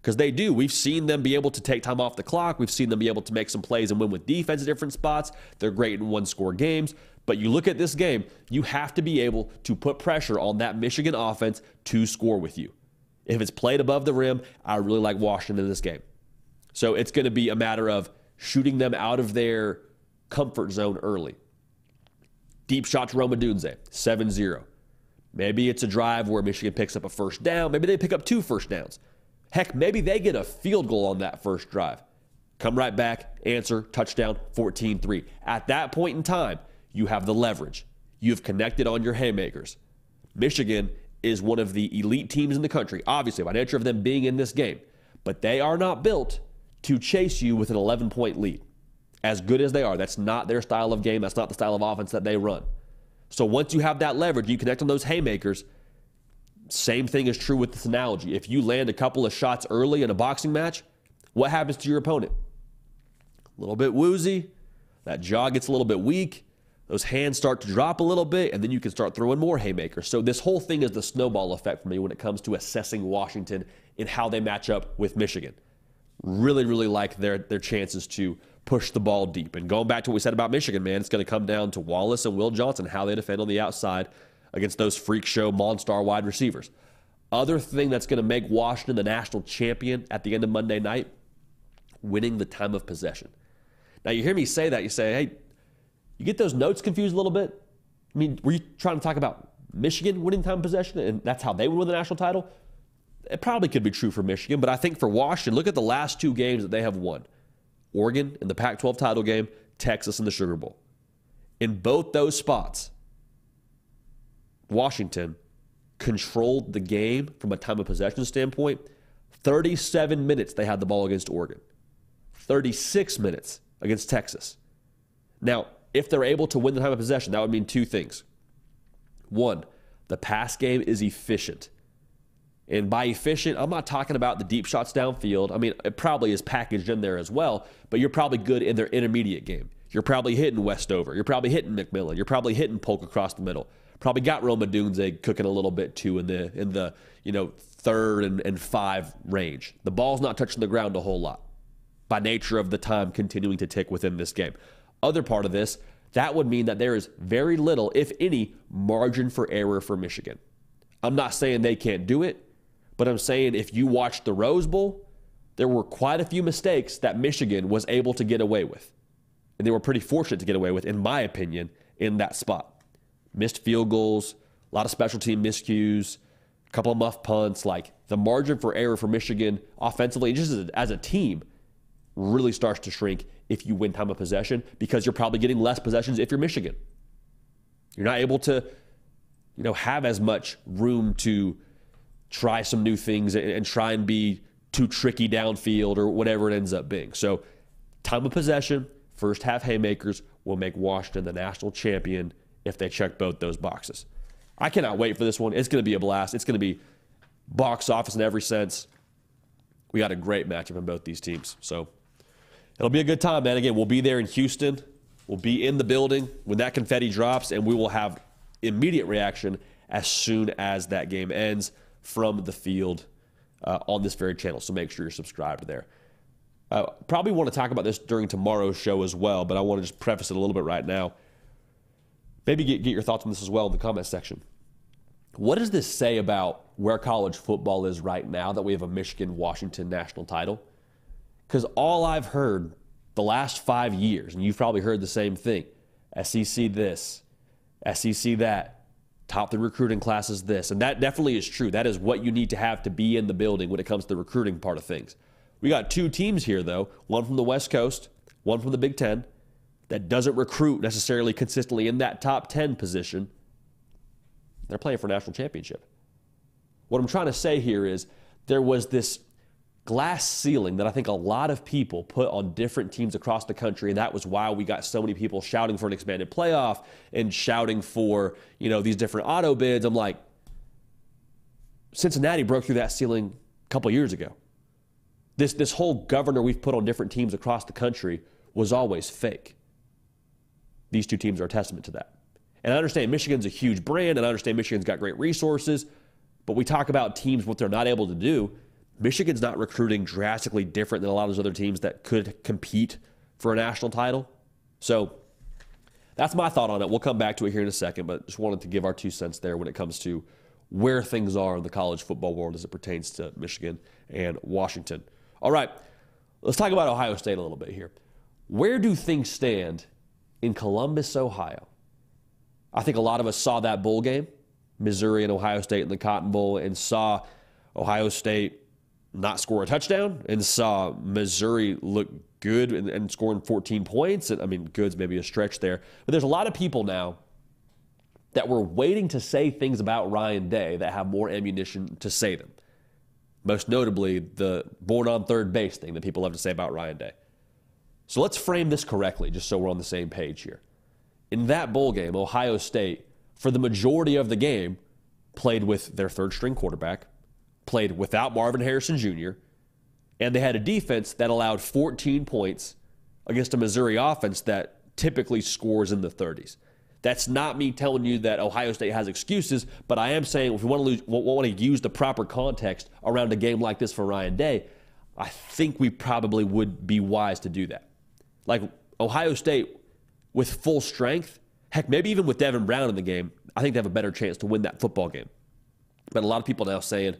because they do. We've seen them be able to take time off the clock. We've seen them be able to make some plays and win with defense at different spots. They're great in one score games. But you look at this game, you have to be able to put pressure on that Michigan offense to score with you. If it's played above the rim, I really like Washington in this game. So it's going to be a matter of shooting them out of their comfort zone early. Deep shot to Rome Odunze, 7 0. Maybe it's a drive where Michigan picks up a first down. Maybe they pick up two first downs. Heck, maybe they get a field goal on that first drive. Come right back, answer, touchdown, 14 3. At that point in time, you have the leverage. You've connected on your haymakers. Michigan is one of the elite teams in the country, obviously, by nature of them being in this game. But they are not built to chase you with an 11 point lead. As good as they are, that's not their style of game. That's not the style of offense that they run. So once you have that leverage, you connect on those haymakers. Same thing is true with this analogy. If you land a couple of shots early in a boxing match, what happens to your opponent? A little bit woozy. That jaw gets a little bit weak those hands start to drop a little bit, and then you can start throwing more haymakers. So, this whole thing is the snowball effect for me when it comes to assessing Washington and how they match up with Michigan. Really, really like their, their chances to push the ball deep. And going back to what we said about Michigan, man, it's going to come down to Wallace and Will Johnson, how they defend on the outside against those freak show Monstar wide receivers. Other thing that's going to make Washington the national champion at the end of Monday night, winning the time of possession. Now, you hear me say that, you say, hey, you get those notes confused a little bit? I mean, were you trying to talk about Michigan winning time of possession and that's how they would win the national title? It probably could be true for Michigan, but I think for Washington, look at the last two games that they have won Oregon in the Pac 12 title game, Texas in the Sugar Bowl. In both those spots, Washington controlled the game from a time of possession standpoint. 37 minutes they had the ball against Oregon, 36 minutes against Texas. Now, if they're able to win the time of possession, that would mean two things. One, the pass game is efficient. And by efficient, I'm not talking about the deep shots downfield. I mean, it probably is packaged in there as well, but you're probably good in their intermediate game. You're probably hitting Westover. You're probably hitting McMillan. You're probably hitting Polk across the middle. Probably got Rome Odunze cooking a little bit too in the in the you know third and, and five range. The ball's not touching the ground a whole lot by nature of the time continuing to tick within this game. Other part of this, that would mean that there is very little, if any, margin for error for Michigan. I'm not saying they can't do it, but I'm saying if you watched the Rose Bowl, there were quite a few mistakes that Michigan was able to get away with. And they were pretty fortunate to get away with, in my opinion, in that spot. Missed field goals, a lot of special team miscues, a couple of muff punts. Like the margin for error for Michigan offensively, just as a, as a team, really starts to shrink if you win time of possession because you're probably getting less possessions if you're Michigan. You're not able to, you know, have as much room to try some new things and, and try and be too tricky downfield or whatever it ends up being. So, time of possession, first half haymakers will make Washington the national champion if they check both those boxes. I cannot wait for this one. It's going to be a blast. It's going to be box office in every sense. We got a great matchup in both these teams. So, it'll be a good time, man. Again, we'll be there in Houston. We'll be in the building when that confetti drops, and we will have immediate reaction as soon as that game ends from the field uh, on this very channel. So make sure you're subscribed there. Uh, probably want to talk about this during tomorrow's show as well, but I want to just preface it a little bit right now. Maybe get, get your thoughts on this as well in the comment section. What does this say about where college football is right now that we have a Michigan Washington national title? Because all I've heard the last five years, and you've probably heard the same thing SEC this, SEC that, top the recruiting classes this. And that definitely is true. That is what you need to have to be in the building when it comes to the recruiting part of things. We got two teams here, though one from the West Coast, one from the Big Ten, that doesn't recruit necessarily consistently in that top 10 position. They're playing for national championship. What I'm trying to say here is there was this glass ceiling that I think a lot of people put on different teams across the country, and that was why we got so many people shouting for an expanded playoff and shouting for you know these different auto bids. I'm like, Cincinnati broke through that ceiling a couple years ago. This this whole governor we've put on different teams across the country was always fake. These two teams are a testament to that. And I understand Michigan's a huge brand, and I understand Michigan's got great resources, but we talk about teams what they're not able to do Michigan's not recruiting drastically different than a lot of those other teams that could compete for a national title. So that's my thought on it. We'll come back to it here in a second, but just wanted to give our two cents there when it comes to where things are in the college football world as it pertains to Michigan and Washington. All right, let's talk about Ohio State a little bit here. Where do things stand in Columbus, Ohio? I think a lot of us saw that bowl game, Missouri and Ohio State in the Cotton Bowl, and saw Ohio State not score a touchdown and saw Missouri look good and, and scoring 14 points. And I mean, good's maybe a stretch there. But there's a lot of people now that were waiting to say things about Ryan Day that have more ammunition to say them. Most notably, the born on third base thing that people love to say about Ryan Day. So let's frame this correctly, just so we're on the same page here. In that bowl game, Ohio State, for the majority of the game, played with their third string quarterback, played without Marvin Harrison Jr., and they had a defense that allowed 14 points against a Missouri offense that typically scores in the 30s. That's not me telling you that Ohio State has excuses, but I am saying if we want to lose, want to use the proper context around a game like this for Ryan Day, I think we probably would be wise to do that. Like Ohio State with full strength, heck, maybe even with Devin Brown in the game, I think they have a better chance to win that football game. But a lot of people now saying,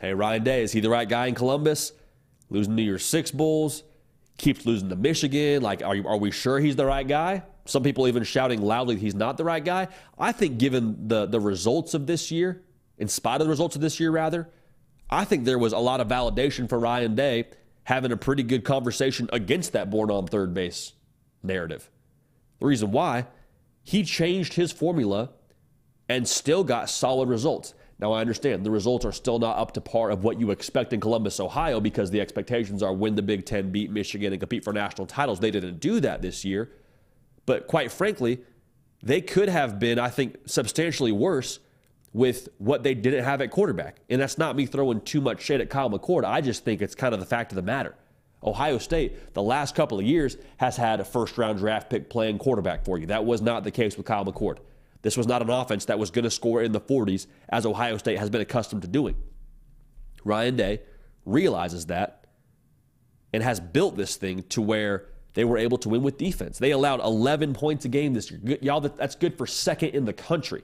Hey, Ryan Day, is he the right guy in Columbus? Losing to your six Bulls, keeps losing to Michigan. Like, are, you, are we sure he's the right guy? Some people even shouting loudly he's not the right guy. I think, given the, the results of this year, in spite of the results of this year, rather, I think there was a lot of validation for Ryan Day having a pretty good conversation against that born on third base narrative. The reason why, he changed his formula and still got solid results. Now, I understand the results are still not up to par of what you expect in Columbus, Ohio, because the expectations are win the Big Ten, beat Michigan, and compete for national titles. They didn't do that this year. But quite frankly, they could have been, I think, substantially worse with what they didn't have at quarterback. And that's not me throwing too much shade at Kyle McCord. I just think it's kind of the fact of the matter. Ohio State, the last couple of years, has had a first round draft pick playing quarterback for you. That was not the case with Kyle McCord. This was not an offense that was going to score in the 40s as Ohio State has been accustomed to doing. Ryan Day realizes that and has built this thing to where they were able to win with defense. They allowed 11 points a game this year. Y'all, that's good for second in the country.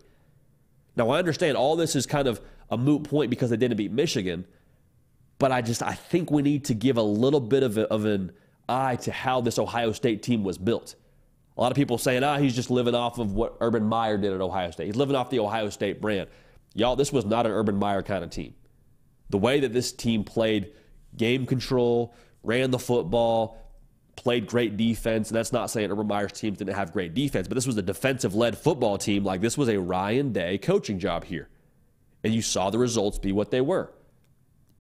Now, I understand all this is kind of a moot point because they didn't beat Michigan, but I just I think we need to give a little bit of, a, of an eye to how this Ohio State team was built. A lot of people saying, ah, he's just living off of what Urban Meyer did at Ohio State. He's living off the Ohio State brand. Y'all, this was not an Urban Meyer kind of team. The way that this team played game control, ran the football, played great defense. And that's not saying Urban Meyer's teams didn't have great defense, but this was a defensive led football team. Like this was a Ryan Day coaching job here. And you saw the results be what they were.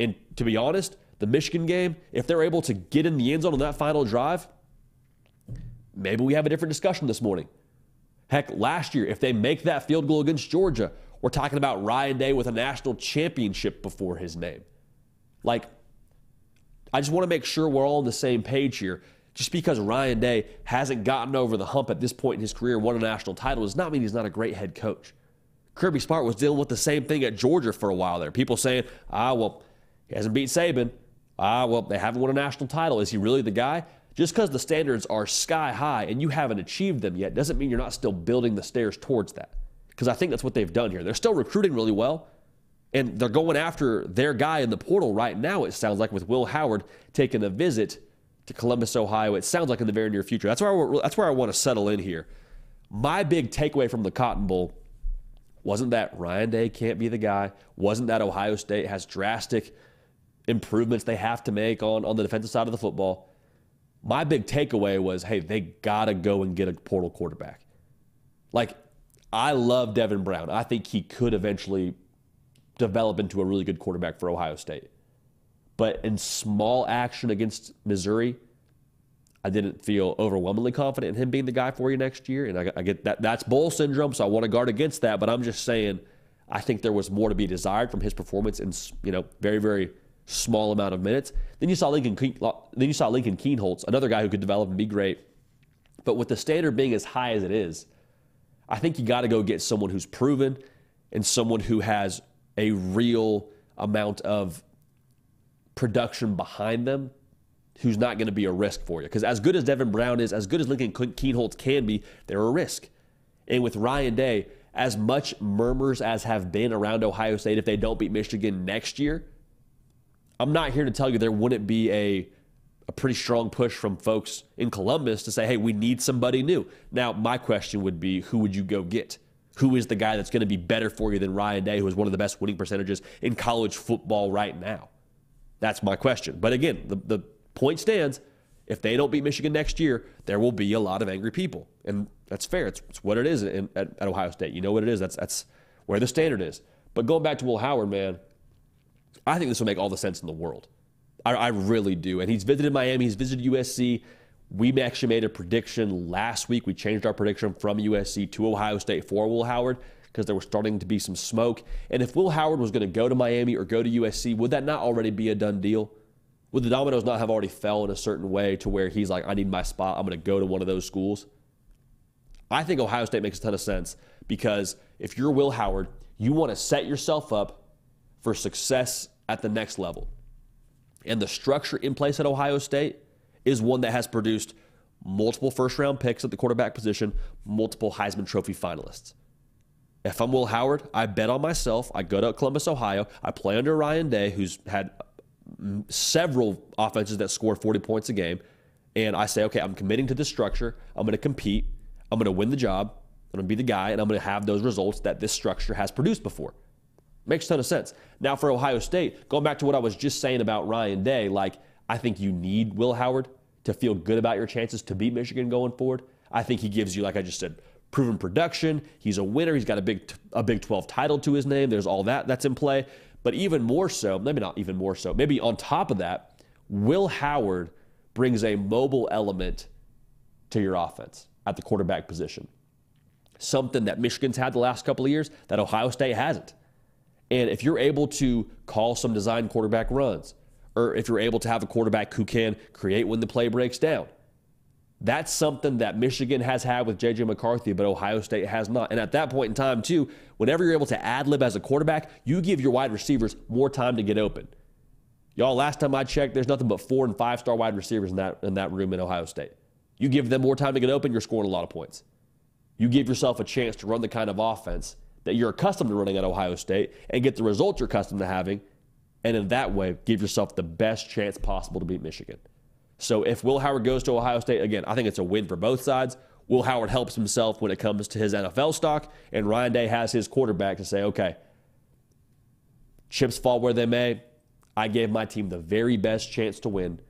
And to be honest, the Michigan game, if they're able to get in the end zone on that final drive, maybe we have a different discussion this morning. Heck, last year, if they make that field goal against Georgia, we're talking about Ryan Day with a national championship before his name. Like, I just want to make sure we're all on the same page here. Just because Ryan Day hasn't gotten over the hump at this point in his career, won a national title, does not mean he's not a great head coach. Kirby Smart was dealing with the same thing at Georgia for a while there. People saying, ah, well, he hasn't beat Saban. Ah, well, they haven't won a national title. Is he really the guy? Just because the standards are sky high and you haven't achieved them yet doesn't mean you're not still building the stairs towards that. Because I think that's what they've done here. They're still recruiting really well, and they're going after their guy in the portal right now, it sounds like, with Will Howard taking a visit to Columbus, Ohio. It sounds like in the very near future. That's where that's where I want to settle in here. My big takeaway from the Cotton Bowl wasn't that Ryan Day can't be the guy. Wasn't that Ohio State has drastic improvements they have to make on, on the defensive side of the football. My big takeaway was, hey, they gotta go and get a portal quarterback. Like, I love Devin Brown. I think he could eventually develop into a really good quarterback for Ohio State. But in small action against Missouri, I didn't feel overwhelmingly confident in him being the guy for you next year. And I, I get that that's bowl syndrome, so I want to guard against that. But I'm just saying, I think there was more to be desired from his performance in you know very very small amount of minutes. Then you saw Lincoln then you saw Lincoln Kienholz, another guy who could develop and be great. But with the standard being as high as it is, I think you got to go get someone who's proven and someone who has a real amount of production behind them who's not going to be a risk for you. Because as good as Devin Brown is, as good as Lincoln Kienholz can be, they're a risk. And with Ryan Day, as much murmurs as have been around Ohio State if they don't beat Michigan next year, I'm not here to tell you there wouldn't be a, a pretty strong push from folks in Columbus to say, hey, we need somebody new. Now, my question would be who would you go get? Who is the guy that's going to be better for you than Ryan Day, who is one of the best winning percentages in college football right now? That's my question. But again, the, the point stands. If they don't beat Michigan next year, there will be a lot of angry people. And that's fair. It's, it's what it is in, at, at Ohio State. You know what it is. That's, that's where the standard is. But going back to Will Howard, man, I think this will make all the sense in the world. I, I really do. And he's visited Miami, he's visited USC. We actually made a prediction last week. We changed our prediction from USC to Ohio State for Will Howard because there was starting to be some smoke. And if Will Howard was going to go to Miami or go to USC, would that not already be a done deal? Would the dominoes not have already fell in a certain way to where he's like, I need my spot, I'm going to go to one of those schools? I think Ohio State makes a ton of sense because if you're Will Howard, you want to set yourself up for success at the next level. And the structure in place at Ohio State is one that has produced multiple first round picks at the quarterback position, multiple Heisman Trophy finalists. If I'm Will Howard, I bet on myself. I go to Columbus, Ohio. I play under Ryan Day, who's had several offenses that score 40 points a game. And I say, okay, I'm committing to this structure. I'm going to compete. I'm going to win the job. I'm going to be the guy, and I'm going to have those results that this structure has produced before. Makes a ton of sense. Now for Ohio State, going back to what I was just saying about Ryan Day, like I think you need Will Howard to feel good about your chances to beat Michigan going forward. I think he gives you, like I just said, proven production. He's a winner. He's got a big a Big 12 title to his name. There's all that that's in play. But even more so, maybe not even more so, maybe on top of that, Will Howard brings a mobile element to your offense at the quarterback position. Something that Michigan's had the last couple of years that Ohio State hasn't. And if you're able to call some design quarterback runs, or if you're able to have a quarterback who can create when the play breaks down, that's something that Michigan has had with J.J. McCarthy, but Ohio State has not. And at that point in time, too, whenever you're able to ad lib as a quarterback, you give your wide receivers more time to get open. Y'all, last time I checked, there's nothing but four and five star wide receivers in that, in that room in Ohio State. You give them more time to get open, you're scoring a lot of points. You give yourself a chance to run the kind of offense that you're accustomed to running at Ohio State and get the results you're accustomed to having. And in that way, give yourself the best chance possible to beat Michigan. So if Will Howard goes to Ohio State, again, I think it's a win for both sides. Will Howard helps himself when it comes to his NFL stock, and Ryan Day has his quarterback to say, okay, chips fall where they may. I gave my team the very best chance to win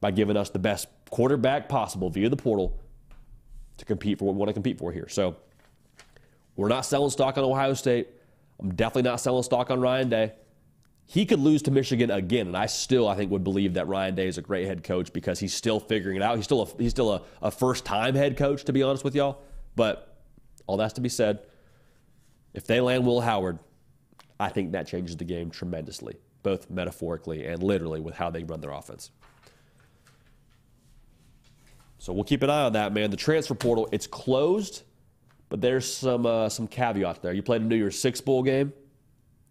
by giving us the best quarterback possible via the portal to compete for what we want to compete for here. So we're not selling stock on Ohio State. I'm definitely not selling stock on Ryan Day. He could lose to Michigan again, and I still, I think, would believe that Ryan Day is a great head coach because he's still figuring it out. He's still a, he's still a, a first-time head coach, to be honest with y'all. But all that's to be said. If they land Will Howard, I think that changes the game tremendously, both metaphorically and literally with how they run their offense. So we'll keep an eye on that, man. The transfer portal, it's closed, but there's some uh, some caveats there. You played a New Year's Six bowl game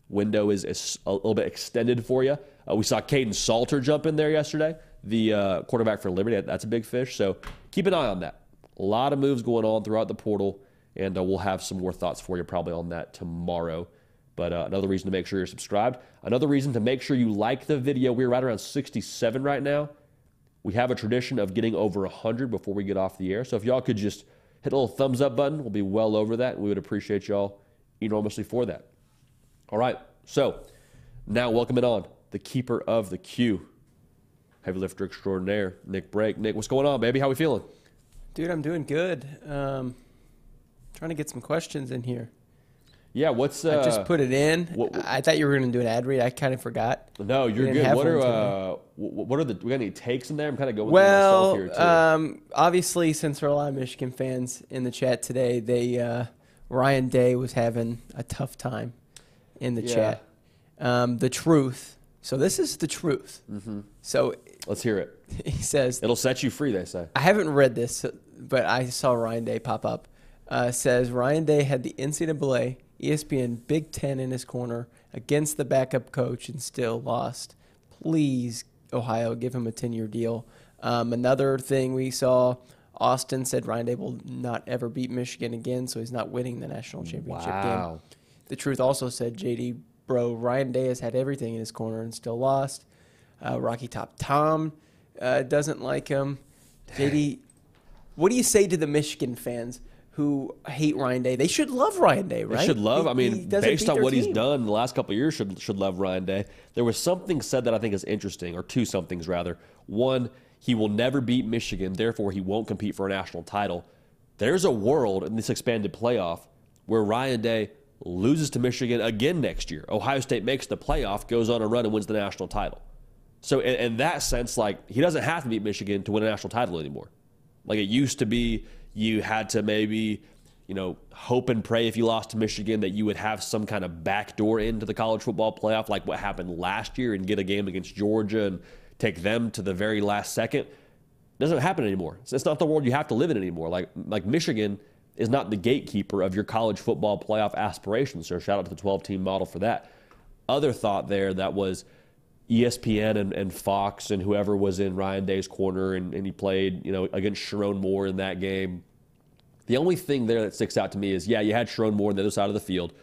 window is, is a little bit extended for you. Uh, we saw Kaidon Salter jump in there yesterday, the uh, quarterback for Liberty. That's a big fish. So keep an eye on that. A lot of moves going on throughout the portal, and uh, we'll have some more thoughts for you probably on that tomorrow. But uh, another reason to make sure you're subscribed. Another reason to make sure you like the video. We're right around 67 right now. We have a tradition of getting over 100 before we get off the air. So if y'all could just hit a little thumbs up button, we'll be well over that. We would appreciate y'all enormously for that. All right, so now welcoming on the keeper of the queue, heavy lifter extraordinaire, Nick Brake. Nick, what's going on, baby? How we feeling? Dude, I'm doing good. Um, trying to get some questions in here. Yeah, what's uh, I just put it in. What, what, I thought you were going to do an ad read. I kind of forgot. No, you're good. What are uh, what are the? We got any takes in there? I'm kind of going well, here too. Um, obviously, since there are a lot of Michigan fans in the chat today, they uh, Ryan Day was having a tough time in the yeah. chat. Um, the truth. So this is the truth. Mm-hmm. So let's hear it. (laughs) He says it'll set you free. They say. I haven't read this, but I saw Ryan Day pop up. Uh, says Ryan Day had the NCAA, ESPN, Big Ten in his corner against the backup coach and still lost. Please, Ohio, give him a ten-year deal. Um, another thing we saw. Austin said Ryan Day will not ever beat Michigan again, so he's not winning the national championship wow. game. The Truth also said JD Bro Ryan Day has had everything in his corner and still lost. Uh, Rocky Top Tom uh, doesn't like him. JD, what do you say to the Michigan fans who hate Ryan Day? They should love Ryan Day, right? They should love. He, I mean, based on what team. he's done the last couple years, should should love Ryan Day. There was something said that I think is interesting, or two somethings rather. One, he will never beat Michigan, therefore he won't compete for a national title. There's a world in this expanded playoff where Ryan Day loses to Michigan again next year. Ohio State makes the playoff, goes on a run, and wins the national title. So, in, in, that sense, like he doesn't have to beat Michigan to win a national title anymore. Like it used to be, you had to maybe, you know, hope and pray if you lost to Michigan that you would have some kind of backdoor into the college football playoff, like what happened last year, and get a game against Georgia and take them to the very last second. It doesn't happen anymore. It's not the world you have to live in anymore. Like like Michigan is not the gatekeeper of your college football playoff aspirations. So shout out to the 12 team model for that. Other thought there that was ESPN and, and Fox and whoever was in Ryan Day's corner and, and he played, you know, against Sherrone Moore in that game. The only thing there that sticks out to me is, yeah, you had Sherrone Moore on the other side of the field,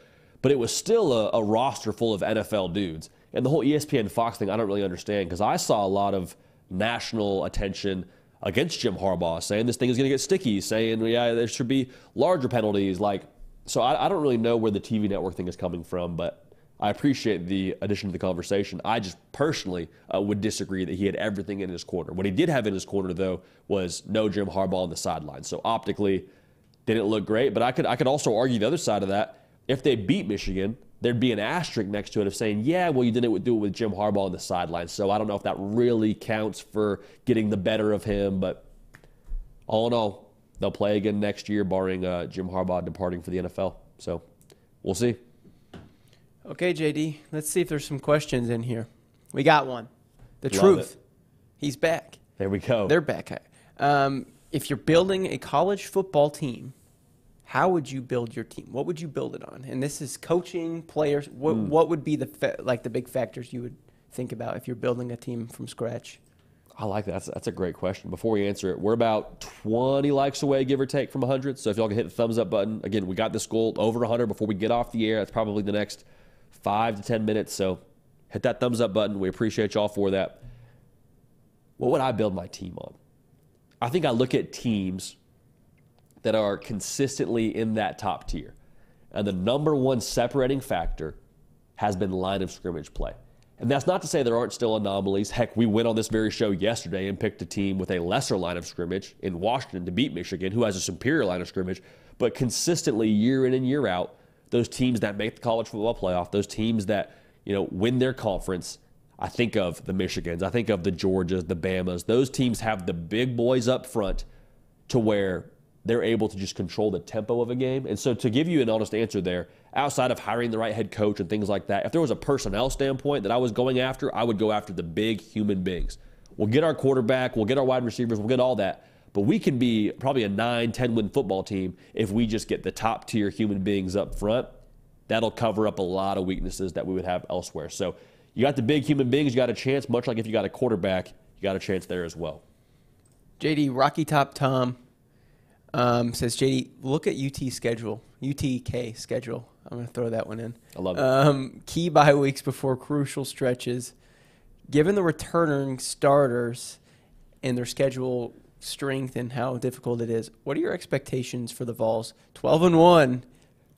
but it was still a, a roster full of NFL dudes. And the whole ESPN Fox thing, I don't really understand because I saw a lot of national attention – against Jim Harbaugh, saying this thing is going to get sticky, saying, yeah, there should be larger penalties. Like, so I, I, don't really know where the TV network thing is coming from, but I appreciate the addition to the conversation. I just personally uh, would disagree that he had everything in his corner. What he did have in his corner, though, was no Jim Harbaugh on the sideline. So optically, didn't look great. But I could I could also argue the other side of that. If they beat Michigan, there'd be an asterisk next to it of saying, yeah, well, you didn't do it with Jim Harbaugh on the sideline. So I don't know if that really counts for getting the better of him. But all in all, they'll play again next year, barring uh, Jim Harbaugh departing for the NFL. So we'll see. Okay, JD, let's see if there's some questions in here. We got one. The Love truth. it. He's back. There we go. They're back. Um, if you're building a college football team, how would you build your team? What would you build it on? And this is coaching, players. What Hmm. what would be the fa- like the big factors you would think about if you're building a team from scratch? I like that. That's, that's a great question. Before we answer it, we're about 20 likes away, give or take, from 100. So if y'all can hit the thumbs up button, again, we got this goal over 100 before we get off the air. That's probably the next five to 10 minutes. So hit that thumbs up button. We appreciate y'all for that. What would I build my team on? I think I look at teams that are consistently in that top tier. And the number one separating factor has been line of scrimmage play. And that's not to say there aren't still anomalies. Heck, we went on this very show yesterday and picked a team with a lesser line of scrimmage in Washington to beat Michigan, who has a superior line of scrimmage. But consistently, year in and year out, those teams that make the college football playoff, those teams that you know win their conference, I think of the Michigans, I think of the Georgias, the Bamas. Those teams have the big boys up front to where they're able to just control the tempo of a game. And so, to give you an honest answer there, outside of hiring the right head coach and things like that, if there was a personnel standpoint that I was going after, I would go after the big human beings. We'll get our quarterback, we'll get our wide receivers, we'll get all that. But we can be probably a 9, 10 win football team if we just get the top tier human beings up front. That'll cover up a lot of weaknesses that we would have elsewhere. So, you got the big human beings, you got a chance, much like if you got a quarterback, you got a chance there as well. JD Rocky Top Tom um, says JD, look at UT schedule, UTK schedule. I'm going to throw that one in. I love it. Um, key bye weeks before crucial stretches. Given the returning starters and their schedule strength and how difficult it is, what are your expectations for the Vols? 12 and 1.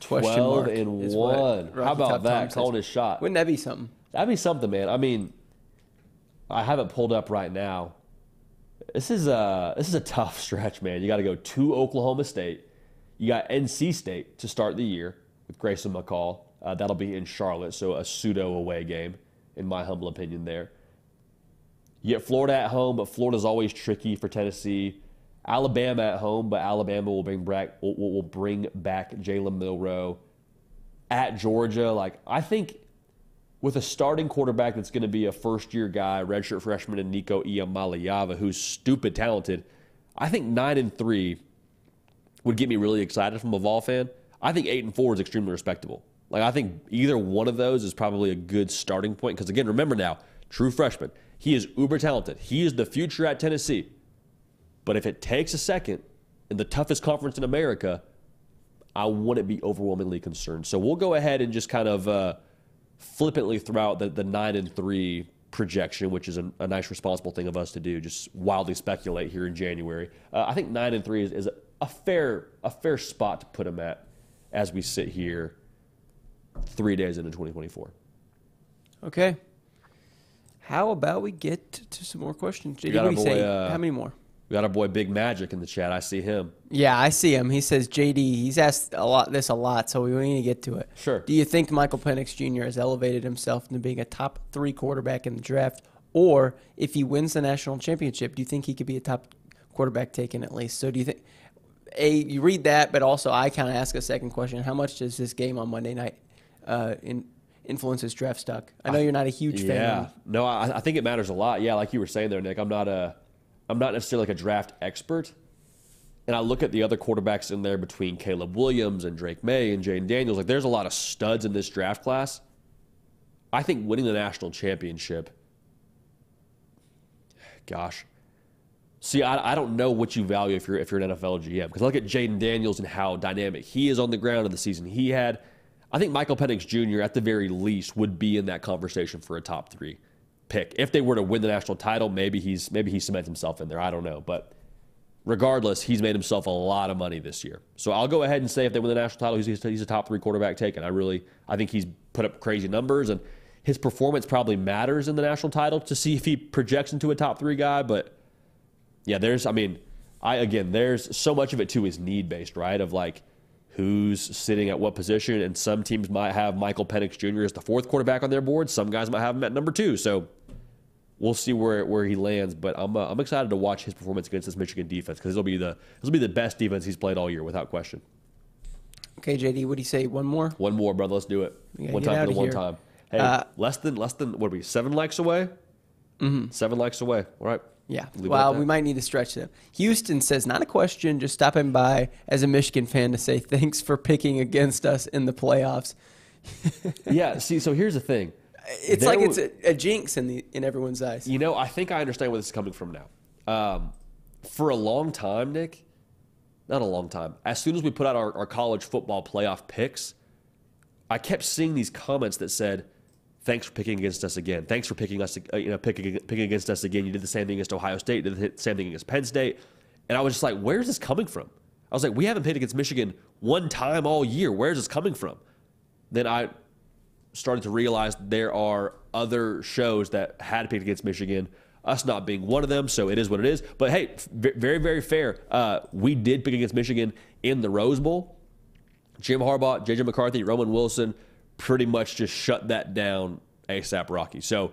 Question 12 mark and 1. How about that? Says. Calling his shot. Wouldn't that be something? That'd be something, man. I mean, I have it pulled up right now. This is a this is a tough stretch, man. You got to go to Oklahoma State. You got NC State to start the year with Grayson McCall. Uh, that'll be in Charlotte, so a pseudo away game, in my humble opinion. There. You get Florida at home, but Florida's always tricky for Tennessee. Alabama at home, but Alabama will bring back will, will bring back Jalen Milroe. At Georgia, like I think with a starting quarterback that's going to be a first year guy, redshirt freshman, and Nico Iamaleava, who's stupid talented, I think nine and three would get me really excited from a Vol fan. I think eight and four is extremely respectable. Like I think either one of those is probably a good starting point because again, remember now, true freshman, he is uber talented. He is the future at Tennessee. But if it takes a second in the toughest conference in America, I wouldn't be overwhelmingly concerned. So we'll go ahead and just kind of uh, flippantly throw out the, the nine and three projection, which is a, a nice, responsible thing of us to do. Just wildly speculate here in January. Uh, I think nine and three is, is a fair a fair spot to put them at as we sit here three days into 2024. Okay. How about we get to some more questions? JD, what do you say? uh, How many more? We got our boy Big Magic in the chat. I see him. Yeah, I see him. He says JD. He's asked a lot this a lot, so we need to get to it. Sure. Do you think Michael Penix Jr. has elevated himself into being a top three quarterback in the draft, or if he wins the national championship, do you think he could be a top quarterback taken at least? So do you think? A, you read that, but also I kind of ask a second question: How much does this game on Monday night uh, in, influence his draft stock? I know you're not a huge fan. Yeah, no, I, I think it matters a lot. Yeah, like you were saying there, Nick. I'm not a, I'm not necessarily like a draft expert, and I look at the other quarterbacks in there between Caleb Williams and Drake Maye and Jayden Daniels. Like, there's a lot of studs in this draft class. I think winning the national championship. Gosh, see, I, I don't know what you value if you're if you're an NFL GM because I look at Jayden Daniels and how dynamic he is on the ground in the season he had. I think Michael Penix Jr. at the very least would be in that conversation for a top three pick. If they were to win the national title, maybe he's maybe he cements himself in there. I don't know, but regardless, he's made himself a lot of money this year. So I'll go ahead and say if they win the national title, he's, he's a top three quarterback taken. I really, I think he's put up crazy numbers, and his performance probably matters in the national title to see if he projects into a top three guy. But yeah, there's, I mean, I again, there's so much of it too is need based, right? Of like who's sitting at what position, and some teams might have Michael Penix Jr. as the fourth quarterback on their board. Some guys might have him at number two. So we'll see where, where he lands. But I'm uh, I'm excited to watch his performance against this Michigan defense because it'll be the this will be the best defense he's played all year without question. Okay, JD, what do you say? One more? One more, brother. Let's do it. One time for the one time. Hey, Uh, less than less than what are we? Seven likes away. Mm-hmm. Seven likes away. All right. Yeah. Well, we might need to stretch them. Houston says, not a question, just stopping by as a Michigan fan to say thanks for picking against us in the playoffs. (laughs) yeah. See, so here's the thing. It's There like it's a jinx in the in everyone's eyes. You know, I think I understand where this is coming from now. Um, for a long time, Nick, not a long time, as soon as we put out our, our college football playoff picks, I kept seeing these comments that said, "Thanks for picking against us again. Thanks for picking us, uh, you know, picking picking against us again. You did the same thing against Ohio State. Did the same thing against Penn State." And I was just like, "Where's this coming from?" I was like, "We haven't picked against Michigan one time all year. Where's this coming from?" Then I started to realize there are other shows that had picked against Michigan. Us not being one of them, so it is what it is. But hey, very very fair. Uh, we did pick against Michigan in the Rose Bowl. Jim Harbaugh, JJ McCarthy, Roman Wilson pretty much just shut that down ASAP Rocky. So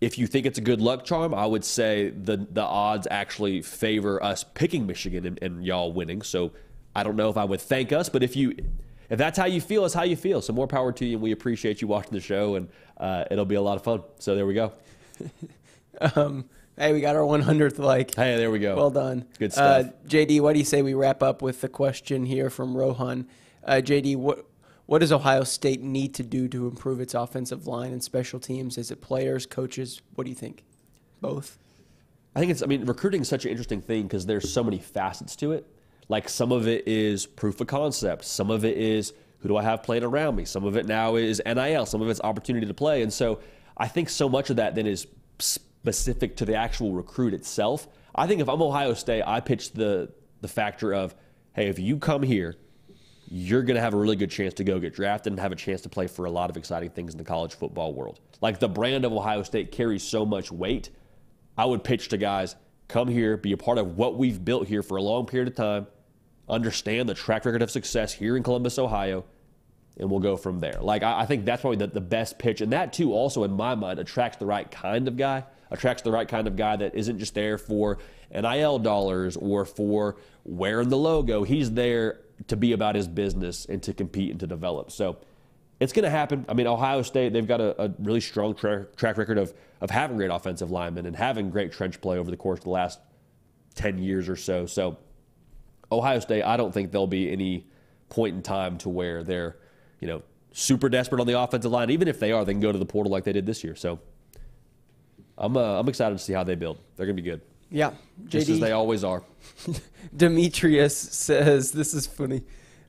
if you think it's a good luck charm, I would say the the odds actually favor us picking Michigan and, and y'all winning. So I don't know if I would thank us, but if you if that's how you feel, it's how you feel. So more power to you, and we appreciate you watching the show, and uh, it'll be a lot of fun. So there we go. (laughs) Um, hey, we got our 100th like. Hey, there we go. Well done. Good stuff. Uh, JD, what do you say we wrap up with the question here from Rohan? Uh, JD, what what does Ohio State need to do to improve its offensive line and special teams? Is it players, coaches? What do you think? Both. I think it's, I mean, recruiting is such an interesting thing because there's so many facets to it. Like some of it is proof of concept, some of it is who do I have playing around me, some of it now is NIL, some of it's opportunity to play. And so I think so much of that then is specific to the actual recruit itself. I think if I'm Ohio State, I pitch the, the factor of, hey, if you come here, you're going to have a really good chance to go get drafted and have a chance to play for a lot of exciting things in the college football world. Like the brand of Ohio State carries so much weight. I would pitch to guys come here, be a part of what we've built here for a long period of time, understand the track record of success here in Columbus, Ohio, and we'll go from there. Like, I, I think that's probably the, the best pitch. And that, too, also in my mind, attracts the right kind of guy, attracts the right kind of guy that isn't just there for NIL dollars or for wearing the logo. He's there to be about his business and to compete and to develop. So, it's going to happen. I mean, Ohio State, they've got a, a really strong tra- track record of, of having great offensive linemen and having great trench play over the course of the last 10 years or so. So, Ohio State, I don't think there'll be any point in time to where they're, you know, super desperate on the offensive line. Even if they are, they can go to the portal like they did this year. So, I'm, uh, I'm excited to see how they build. They're going to be good, Yeah. just as they always are. (laughs) Demetrius says, this is funny.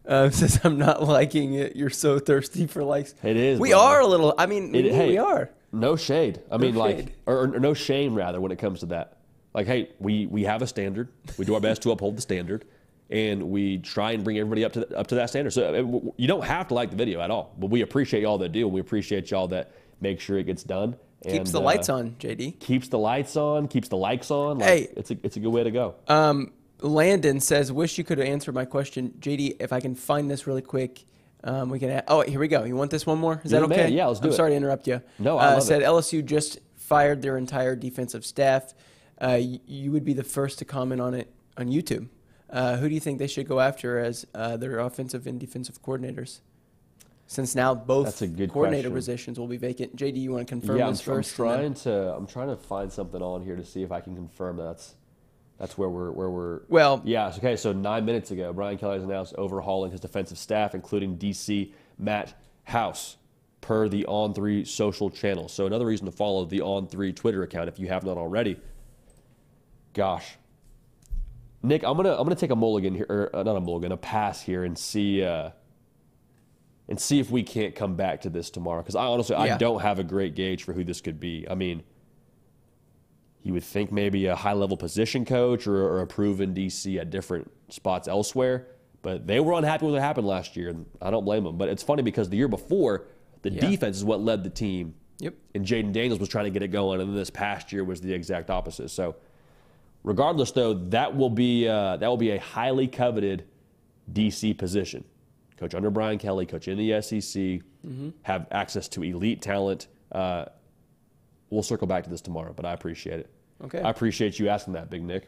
Uh, (laughs) says, I'm not liking it. You're so thirsty for likes. It is, We brother. are a little. I mean, It- we, hey, we are. No shade. I mean, like, or, or no shame rather when it comes to that. Like, hey, we we have a standard. We do our best to uphold the standard, and we try and bring everybody up to up to that standard. So I mean, w- you don't have to like the video at all, but we appreciate y'all that do. and We appreciate y'all that make sure it gets done. Keeps and, the uh, lights on, JD. Keeps the lights on. Keeps the likes on. Like, Hey. it's a it's a good way to go. Um, Landon says, "Wish you could have answered my question, JD. If I can find this really quick, um, we can. Add, oh, here we go. You want this one more? Is You're that the man. okay? Yeah, let's do I'm it. sorry to interrupt you. No, I uh, said it. LSU just fired their entire defensive staff. Uh, y- you would be the first to comment on it on YouTube. Uh, who do you think they should go after as uh, their offensive and defensive coordinators? Since now both That's a good coordinator question. positions will be vacant. JD, you want to confirm yeah, I'm, this I'm first? then- trying to I'm trying to find something on here to see if I can confirm that's that's where we're where we're Well- yeah okay so nine minutes ago Brian Kelly has announced overhauling his defensive staff including DC Matt House per the On3 social channel so another reason to follow the On3 Twitter account if you have not already gosh Nick I'm gonna I'm gonna take a mulligan here or uh, not a mulligan a pass here and see uh, and see if we can't come back to this tomorrow because I honestly I don't have a great gauge for who this could be. I mean, you would think maybe a high level position coach or, or, a proven DC at different spots elsewhere. But they were unhappy with what happened last year, and I don't blame them. But it's funny because the year before, the yeah. defense is what led the team. Yep. And Jayden Daniels was trying to get it going, and then this past year was the exact opposite. So, regardless, though, that will be uh, that will be a highly coveted DC position. Coach under Brian Kelly, coach in the SEC, mm-hmm. have access to elite talent. Uh, we'll circle back to this tomorrow, but I appreciate it. Okay. I appreciate you asking that, Big Nick.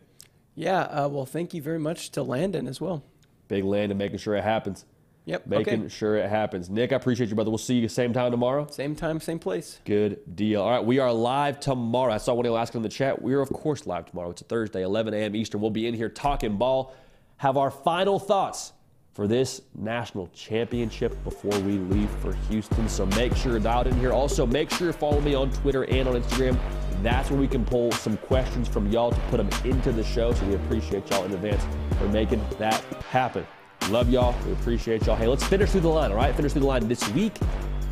Yeah. Uh, well, thank you very much to Landon as well. Big Landon making sure it happens. Yep. Making okay. sure it happens. Nick, I appreciate you, brother. We'll see you same time tomorrow. Same time, same place. Good deal. All right, we are live tomorrow. I saw one of you asking in the chat. We are, of course, live tomorrow. It's a Thursday, 11 a.m. Eastern. We'll be in here talking ball. Have our final thoughts for this national championship before we leave for Houston. So make sure you're dialed in here. Also, make sure you follow me on Twitter and on Instagram. That's where we can pull some questions from y'all to put them into the show. So we appreciate y'all in advance for making that happen. Love y'all. We appreciate y'all. Hey, let's finish through the line, all right? Finish through the line this week.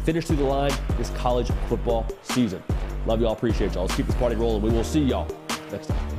Finish through the line this college football season. Love y'all. Appreciate y'all. Let's keep this party rolling. We will see y'all next time.